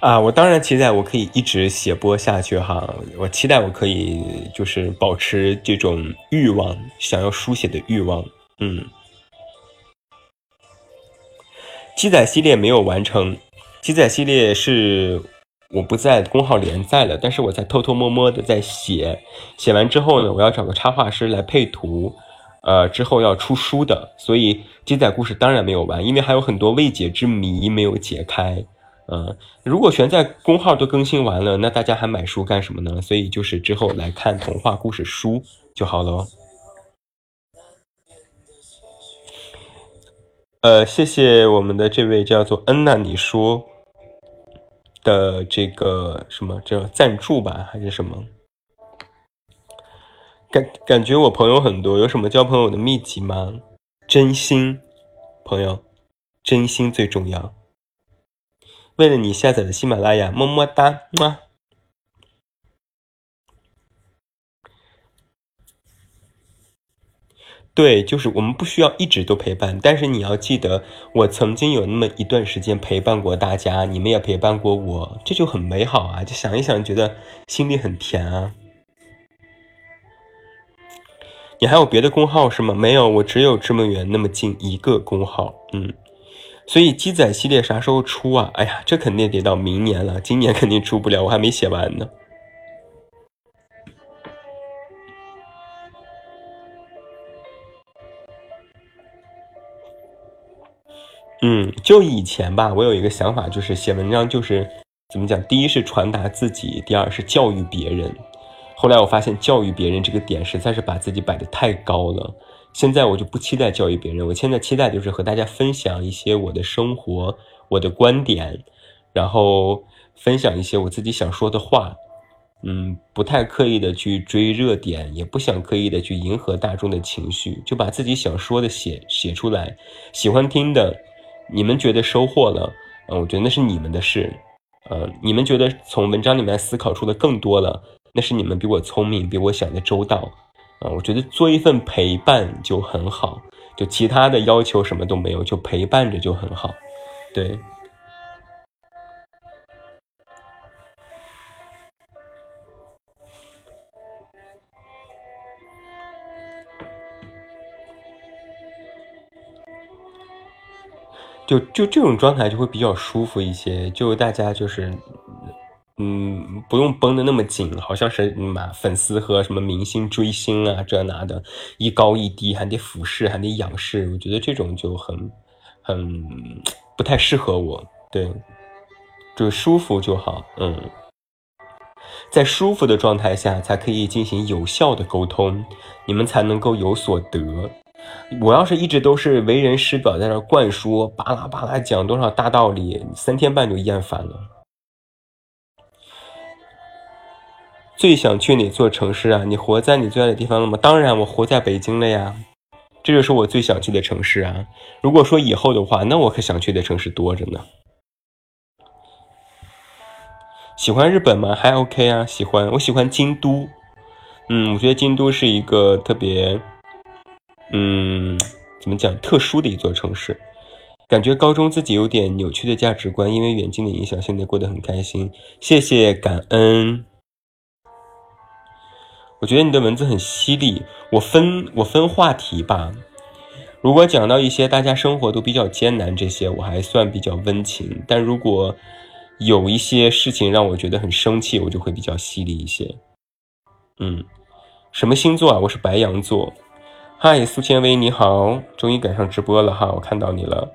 啊，我当然期待我可以一直写播下去哈。我期待我可以就是保持这种欲望，想要书写的欲望。嗯，鸡仔系列没有完成，鸡仔系列是我不在公号连载了，但是我在偷偷摸摸的在写。写完之后呢，我要找个插画师来配图，呃，之后要出书的。所以鸡仔故事当然没有完，因为还有很多未解之谜没有解开。嗯，如果全在公号都更新完了，那大家还买书干什么呢？所以就是之后来看童话故事书就好了。呃，谢谢我们的这位叫做恩娜，你说的这个什么叫赞助吧，还是什么？感感觉我朋友很多，有什么交朋友的秘籍吗？真心，朋友，真心最重要。为了你下载的喜马拉雅，么么哒么。对，就是我们不需要一直都陪伴，但是你要记得，我曾经有那么一段时间陪伴过大家，你们也陪伴过我，这就很美好啊！就想一想，觉得心里很甜啊。你还有别的工号是吗？没有，我只有这么远那么近一个工号，嗯。所以鸡仔系列啥时候出啊？哎呀，这肯定得到明年了，今年肯定出不了，我还没写完呢。嗯，就以前吧，我有一个想法，就是写文章就是怎么讲？第一是传达自己，第二是教育别人。后来我发现教育别人这个点实在是把自己摆的太高了。现在我就不期待教育别人，我现在期待就是和大家分享一些我的生活、我的观点，然后分享一些我自己想说的话。嗯，不太刻意的去追热点，也不想刻意的去迎合大众的情绪，就把自己想说的写写出来。喜欢听的，你们觉得收获了，嗯，我觉得那是你们的事。呃，你们觉得从文章里面思考出的更多了，那是你们比我聪明，比我想的周到。啊，我觉得做一份陪伴就很好，就其他的要求什么都没有，就陪伴着就很好，对。就就这种状态就会比较舒服一些，就大家就是。嗯，不用绷得那么紧，好像是嘛，粉丝和什么明星追星啊，这那的，一高一低，还得俯视，还得仰视，我觉得这种就很很不太适合我。对，就舒服就好。嗯，在舒服的状态下，才可以进行有效的沟通，你们才能够有所得。我要是一直都是为人师表，在那灌输，巴拉巴拉讲多少大道理，三天半就厌烦了。最想去哪座城市啊？你活在你最爱的地方了吗？当然，我活在北京了呀，这就是我最想去的城市啊。如果说以后的话，那我可想去的城市多着呢。喜欢日本吗？还 OK 啊，喜欢，我喜欢京都。嗯，我觉得京都是一个特别。嗯，怎么讲？特殊的一座城市，感觉高中自己有点扭曲的价值观，因为远近的影响，现在过得很开心。谢谢，感恩。我觉得你的文字很犀利。我分我分话题吧。如果讲到一些大家生活都比较艰难，这些我还算比较温情。但如果有一些事情让我觉得很生气，我就会比较犀利一些。嗯，什么星座啊？我是白羊座。嗨，苏千薇，你好，终于赶上直播了哈，我看到你了。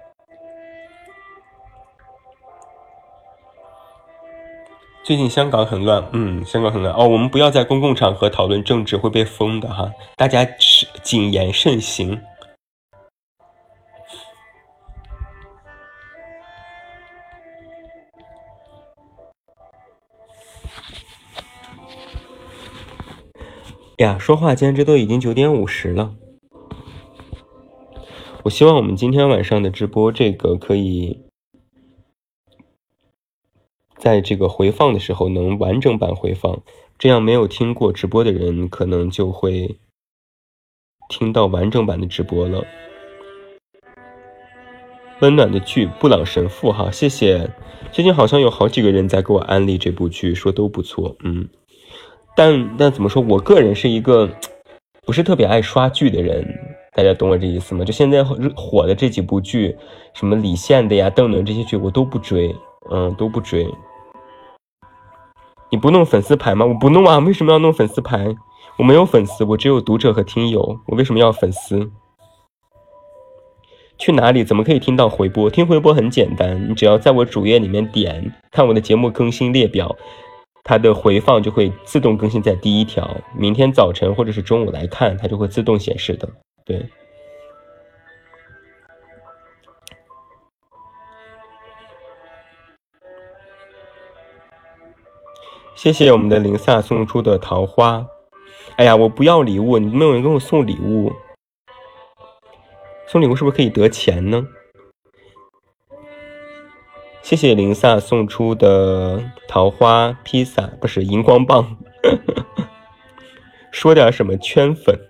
最近香港很乱，嗯，香港很乱哦。我们不要在公共场合讨论政治，会被封的哈，大家谨言慎行。呀，说话间这都已经九点五十了。我希望我们今天晚上的直播，这个可以在这个回放的时候能完整版回放，这样没有听过直播的人可能就会听到完整版的直播了。温暖的剧《布朗神父》哈，谢谢。最近好像有好几个人在给我安利这部剧，说都不错。嗯，但但怎么说，我个人是一个 不是特别爱刷剧的人。大家懂我这意思吗？就现在火的这几部剧，什么李现的呀、邓伦这些剧，我都不追，嗯，都不追。你不弄粉丝牌吗？我不弄啊，为什么要弄粉丝牌？我没有粉丝，我只有读者和听友，我为什么要粉丝？去哪里？怎么可以听到回播？听回播很简单，你只要在我主页里面点看我的节目更新列表，它的回放就会自动更新在第一条。明天早晨或者是中午来看，它就会自动显示的。对，谢谢我们的林萨送出的桃花。哎呀，我不要礼物，你没有人给我送礼物。送礼物是不是可以得钱呢？谢谢林萨送出的桃花披萨，不是荧光棒。说点什么圈粉？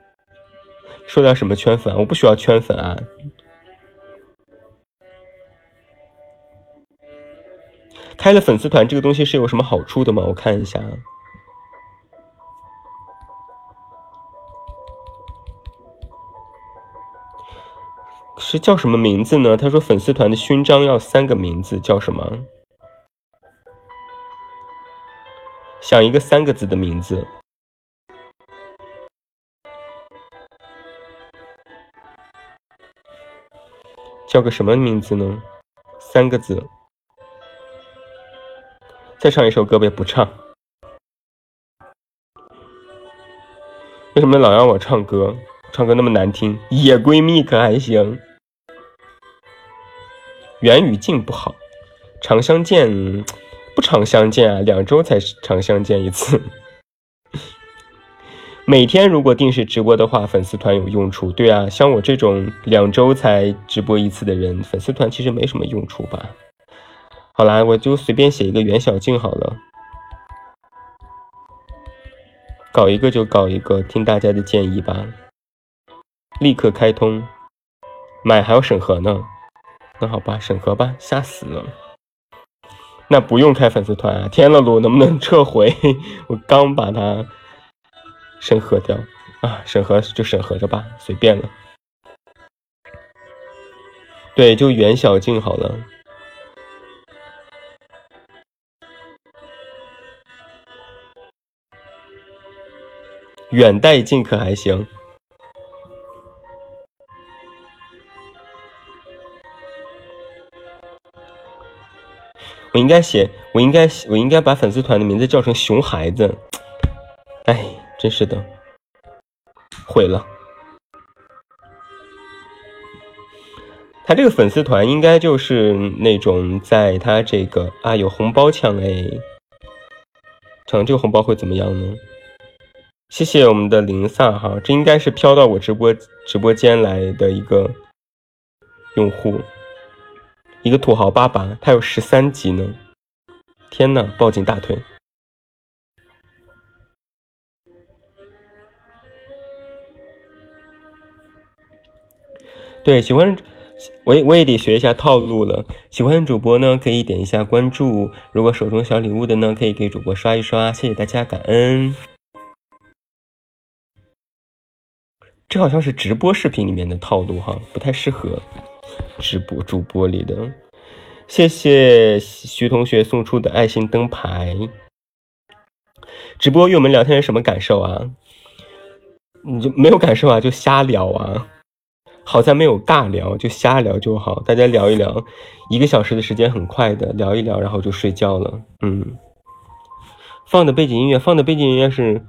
说点什么圈粉？我不需要圈粉啊！开了粉丝团这个东西是有什么好处的吗？我看一下，是叫什么名字呢？他说粉丝团的勋章要三个名字，叫什么？想一个三个字的名字。叫个什么名字呢？三个字。再唱一首歌呗？不唱。为什么老让我唱歌？唱歌那么难听。野闺蜜可还行？远与近不好，常相见不常相见啊，两周才常相见一次。每天如果定时直播的话，粉丝团有用处。对啊，像我这种两周才直播一次的人，粉丝团其实没什么用处吧。好啦，我就随便写一个袁小静好了，搞一个就搞一个，听大家的建议吧。立刻开通，买还要审核呢。那好吧，审核吧，吓死了。那不用开粉丝团啊，天了噜，能不能撤回？我刚把它。审核掉啊，审核就审核着吧，随便了。对，就远小近好了。远带近可还行？我应该写，我应该我应该把粉丝团的名字叫成熊孩子。哎，真是的，毁了。他这个粉丝团应该就是那种在他这个啊有红包抢哎，抢这个红包会怎么样呢？谢谢我们的零萨哈，这应该是飘到我直播直播间来的一个用户，一个土豪爸爸，他有十三级呢，天呐，抱紧大腿。对，喜欢。我也我也得学一下套路了。喜欢主播呢，可以点一下关注。如果手中小礼物的呢，可以给主播刷一刷。谢谢大家，感恩。这好像是直播视频里面的套路哈，不太适合直播主播里的。谢谢徐同学送出的爱心灯牌。直播与我们聊天是什么感受啊？你就没有感受啊？就瞎聊啊？好在没有尬聊，就瞎聊就好。大家聊一聊，一个小时的时间很快的，聊一聊，然后就睡觉了。嗯，放的背景音乐，放的背景音乐是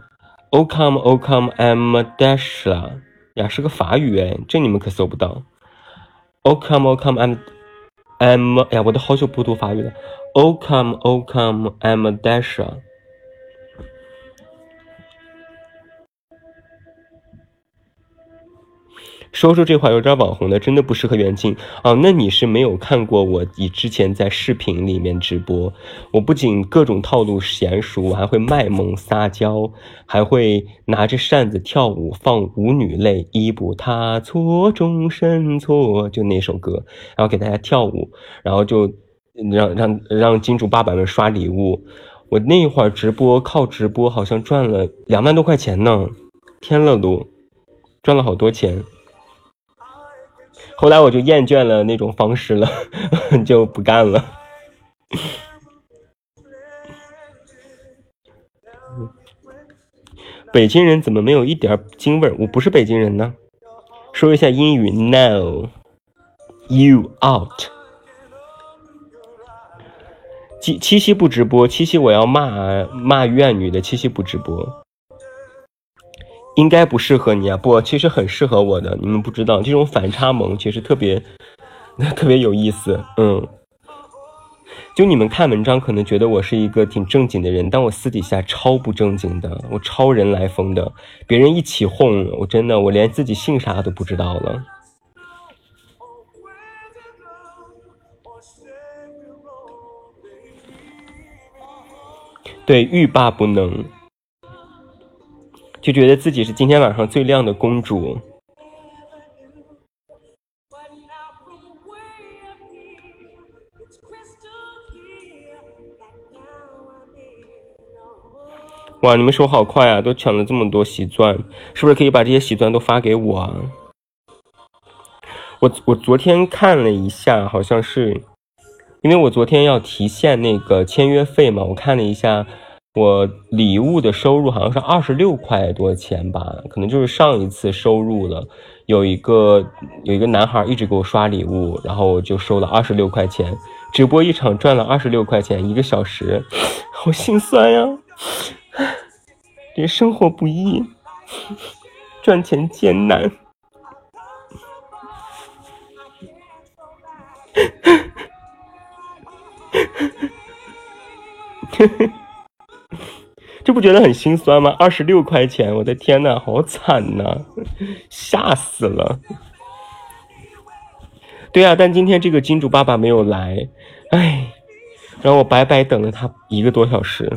O come O come I'm Dasha 呀，是个法语哎，这你们可搜不到。O come O come I'm I'm 哎呀，我都好久不读法语了。O come O come I'm Dasha。说说这话有点网红的，真的不适合远近啊。那你是没有看过我以之前在视频里面直播，我不仅各种套路娴熟，我还会卖萌撒娇，还会拿着扇子跳舞，放舞女泪，一步踏错，终身错，就那首歌，然后给大家跳舞，然后就让让让金主爸爸们刷礼物。我那会儿直播靠直播好像赚了两万多块钱呢，天了都，赚了好多钱。后来我就厌倦了那种方式了，就不干了。北京人怎么没有一点京味儿？我不是北京人呢。说一下英语，No，You out。七七夕不直播，七夕我要骂骂怨女的，七夕不直播。应该不适合你啊，不，其实很适合我的。你们不知道，这种反差萌其实特别，特别有意思。嗯，就你们看文章可能觉得我是一个挺正经的人，但我私底下超不正经的，我超人来疯的。别人一起哄，我真的我连自己姓啥都不知道了。对，欲罢不能。就觉得自己是今天晚上最亮的公主。哇，你们手好快啊，都抢了这么多喜钻，是不是可以把这些喜钻都发给我啊？我我昨天看了一下，好像是，因为我昨天要提现那个签约费嘛，我看了一下。我礼物的收入好像是二十六块多钱吧，可能就是上一次收入了。有一个有一个男孩一直给我刷礼物，然后我就收了二十六块钱，直播一场赚了二十六块钱一个小时，好心酸呀！这生活不易，赚钱艰难。这不觉得很心酸吗？二十六块钱，我的天呐，好惨呐，吓死了！对啊，但今天这个金主爸爸没有来，哎，让我白白等了他一个多小时。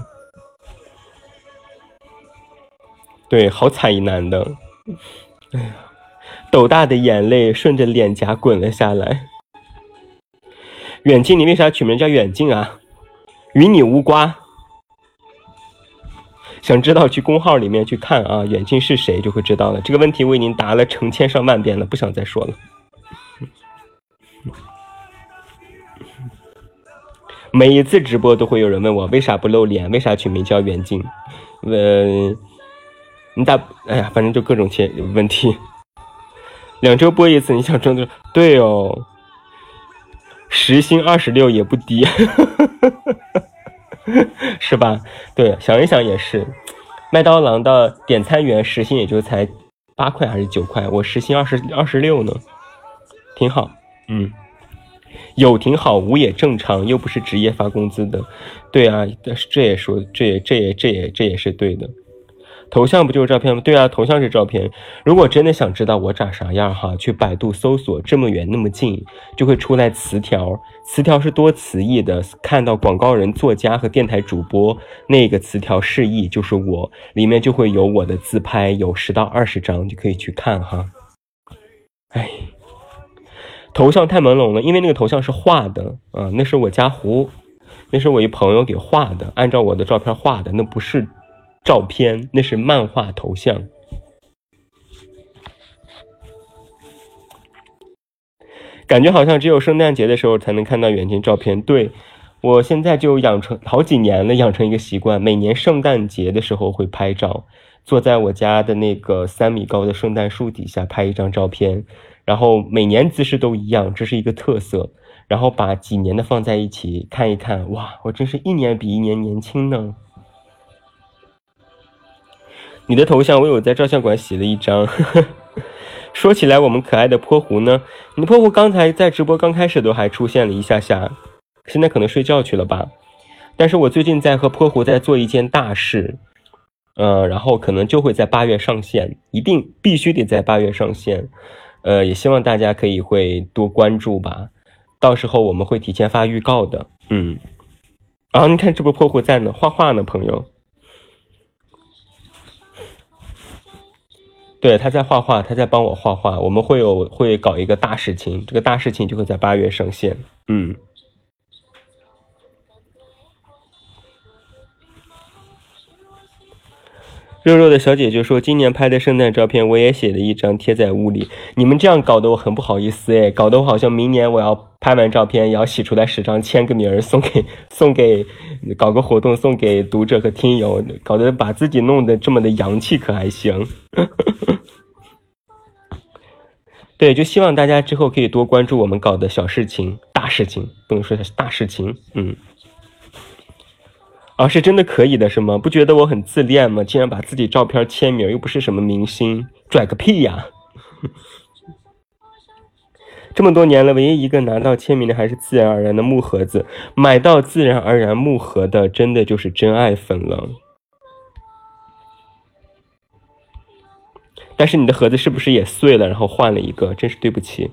对，好惨一男的，哎呀，斗大的眼泪顺着脸颊滚了下来。远近，你为啥取名叫远近啊？与你无关。想知道去公号里面去看啊，远近是谁就会知道了。这个问题我已经答了成千上万遍了，不想再说了。每一次直播都会有人问我为啥不露脸，为啥取名叫远近？呃你打，哎呀，反正就各种切问题。两周播一次，你想挣的对哦。时薪二十六也不低，是吧？对，想一想也是。麦当劳的点餐员时薪也就才八块还是九块，我时薪二十二十六呢，挺好。嗯，有挺好，无也正常，又不是职业发工资的。对啊，这也说，这也这也这也这也是对的。头像不就是照片吗？对啊，头像是照片。如果真的想知道我长啥样哈，去百度搜索“这么远那么近”，就会出来词条。词条是多词义的，看到广告人、作家和电台主播那个词条示意就是我，里面就会有我的自拍，有十到二十张，就可以去看哈。哎，头像太朦胧了，因为那个头像是画的啊，那是我家胡，那是我一朋友给画的，按照我的照片画的，那不是。照片那是漫画头像，感觉好像只有圣诞节的时候才能看到远近照片。对我现在就养成好几年了，养成一个习惯，每年圣诞节的时候会拍照，坐在我家的那个三米高的圣诞树底下拍一张照片，然后每年姿势都一样，这是一个特色。然后把几年的放在一起看一看，哇，我真是一年比一年年轻呢。你的头像我有在照相馆洗了一张。说起来，我们可爱的泼湖呢？你泼湖刚才在直播刚开始都还出现了一下下，现在可能睡觉去了吧？但是我最近在和泼湖在做一件大事，呃，然后可能就会在八月上线，一定必须得在八月上线。呃，也希望大家可以会多关注吧，到时候我们会提前发预告的。嗯，啊，你看这不泼湖在呢，画画呢，朋友。对，他在画画，他在帮我画画。我们会有会搞一个大事情，这个大事情就会在八月上线。嗯。肉肉的小姐姐说：“今年拍的圣诞照片，我也写了一张贴在屋里。你们这样搞得我很不好意思哎，搞得我好像明年我要拍完照片，也要洗出来十张，签个名儿送给 送给，搞个活动送给读者和听友，搞得把自己弄得这么的洋气，可还行？对，就希望大家之后可以多关注我们搞的小事情、大事情，不能说是大事情，嗯。”啊，是真的可以的，是吗？不觉得我很自恋吗？竟然把自己照片签名，又不是什么明星，拽个屁呀！这么多年了，唯一一个拿到签名的还是自然而然的木盒子。买到自然而然木盒的，真的就是真爱粉了。但是你的盒子是不是也碎了，然后换了一个？真是对不起。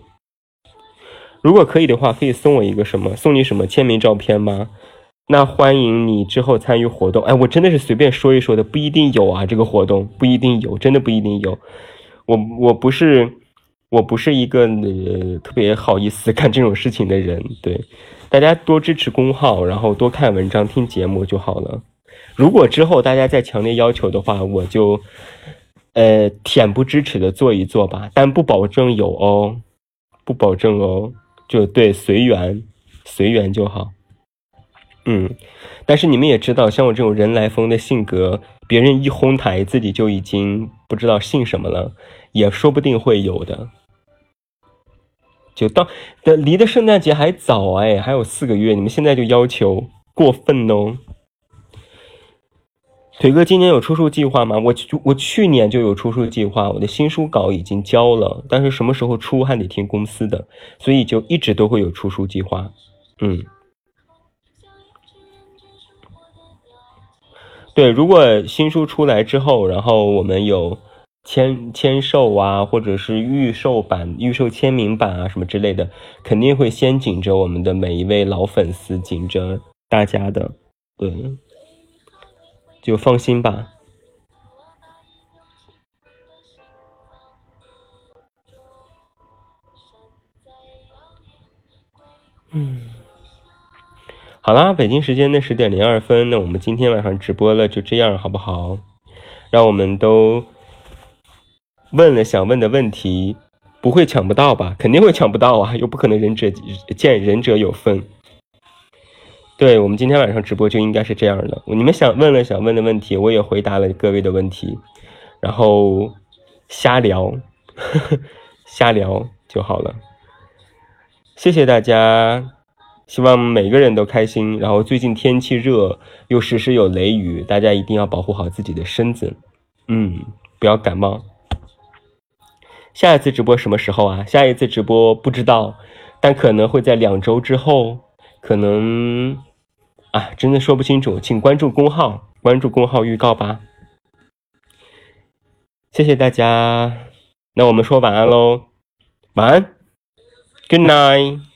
如果可以的话，可以送我一个什么？送你什么签名照片吗？那欢迎你之后参与活动。哎，我真的是随便说一说的，不一定有啊。这个活动不一定有，真的不一定有。我我不是我不是一个呃特别好意思干这种事情的人。对，大家多支持公号，然后多看文章、听节目就好了。如果之后大家再强烈要求的话，我就呃恬不知耻的做一做吧，但不保证有哦，不保证哦，就对随缘随缘就好。嗯，但是你们也知道，像我这种人来疯的性格，别人一哄抬，自己就已经不知道信什么了，也说不定会有的。就到的离的圣诞节还早哎，还有四个月，你们现在就要求过分哦。腿哥今年有出书计划吗？我我去年就有出书计划，我的新书稿已经交了，但是什么时候出还得听公司的，所以就一直都会有出书计划。嗯。对，如果新书出来之后，然后我们有签签售啊，或者是预售版、预售签名版啊什么之类的，肯定会先紧着我们的每一位老粉丝，紧着大家的，对，就放心吧。嗯。好啦，北京时间的十点零二分，那我们今天晚上直播了，就这样好不好？让我们都问了想问的问题，不会抢不到吧？肯定会抢不到啊，又不可能仁者见仁者有份。对我们今天晚上直播就应该是这样的，你们想问了想问的问题，我也回答了各位的问题，然后瞎聊，呵 呵瞎聊就好了。谢谢大家。希望每个人都开心。然后最近天气热，又时时有雷雨，大家一定要保护好自己的身子，嗯，不要感冒。下一次直播什么时候啊？下一次直播不知道，但可能会在两周之后，可能啊，真的说不清楚，请关注公号，关注公号预告吧。谢谢大家，那我们说晚安喽，晚安，Good night。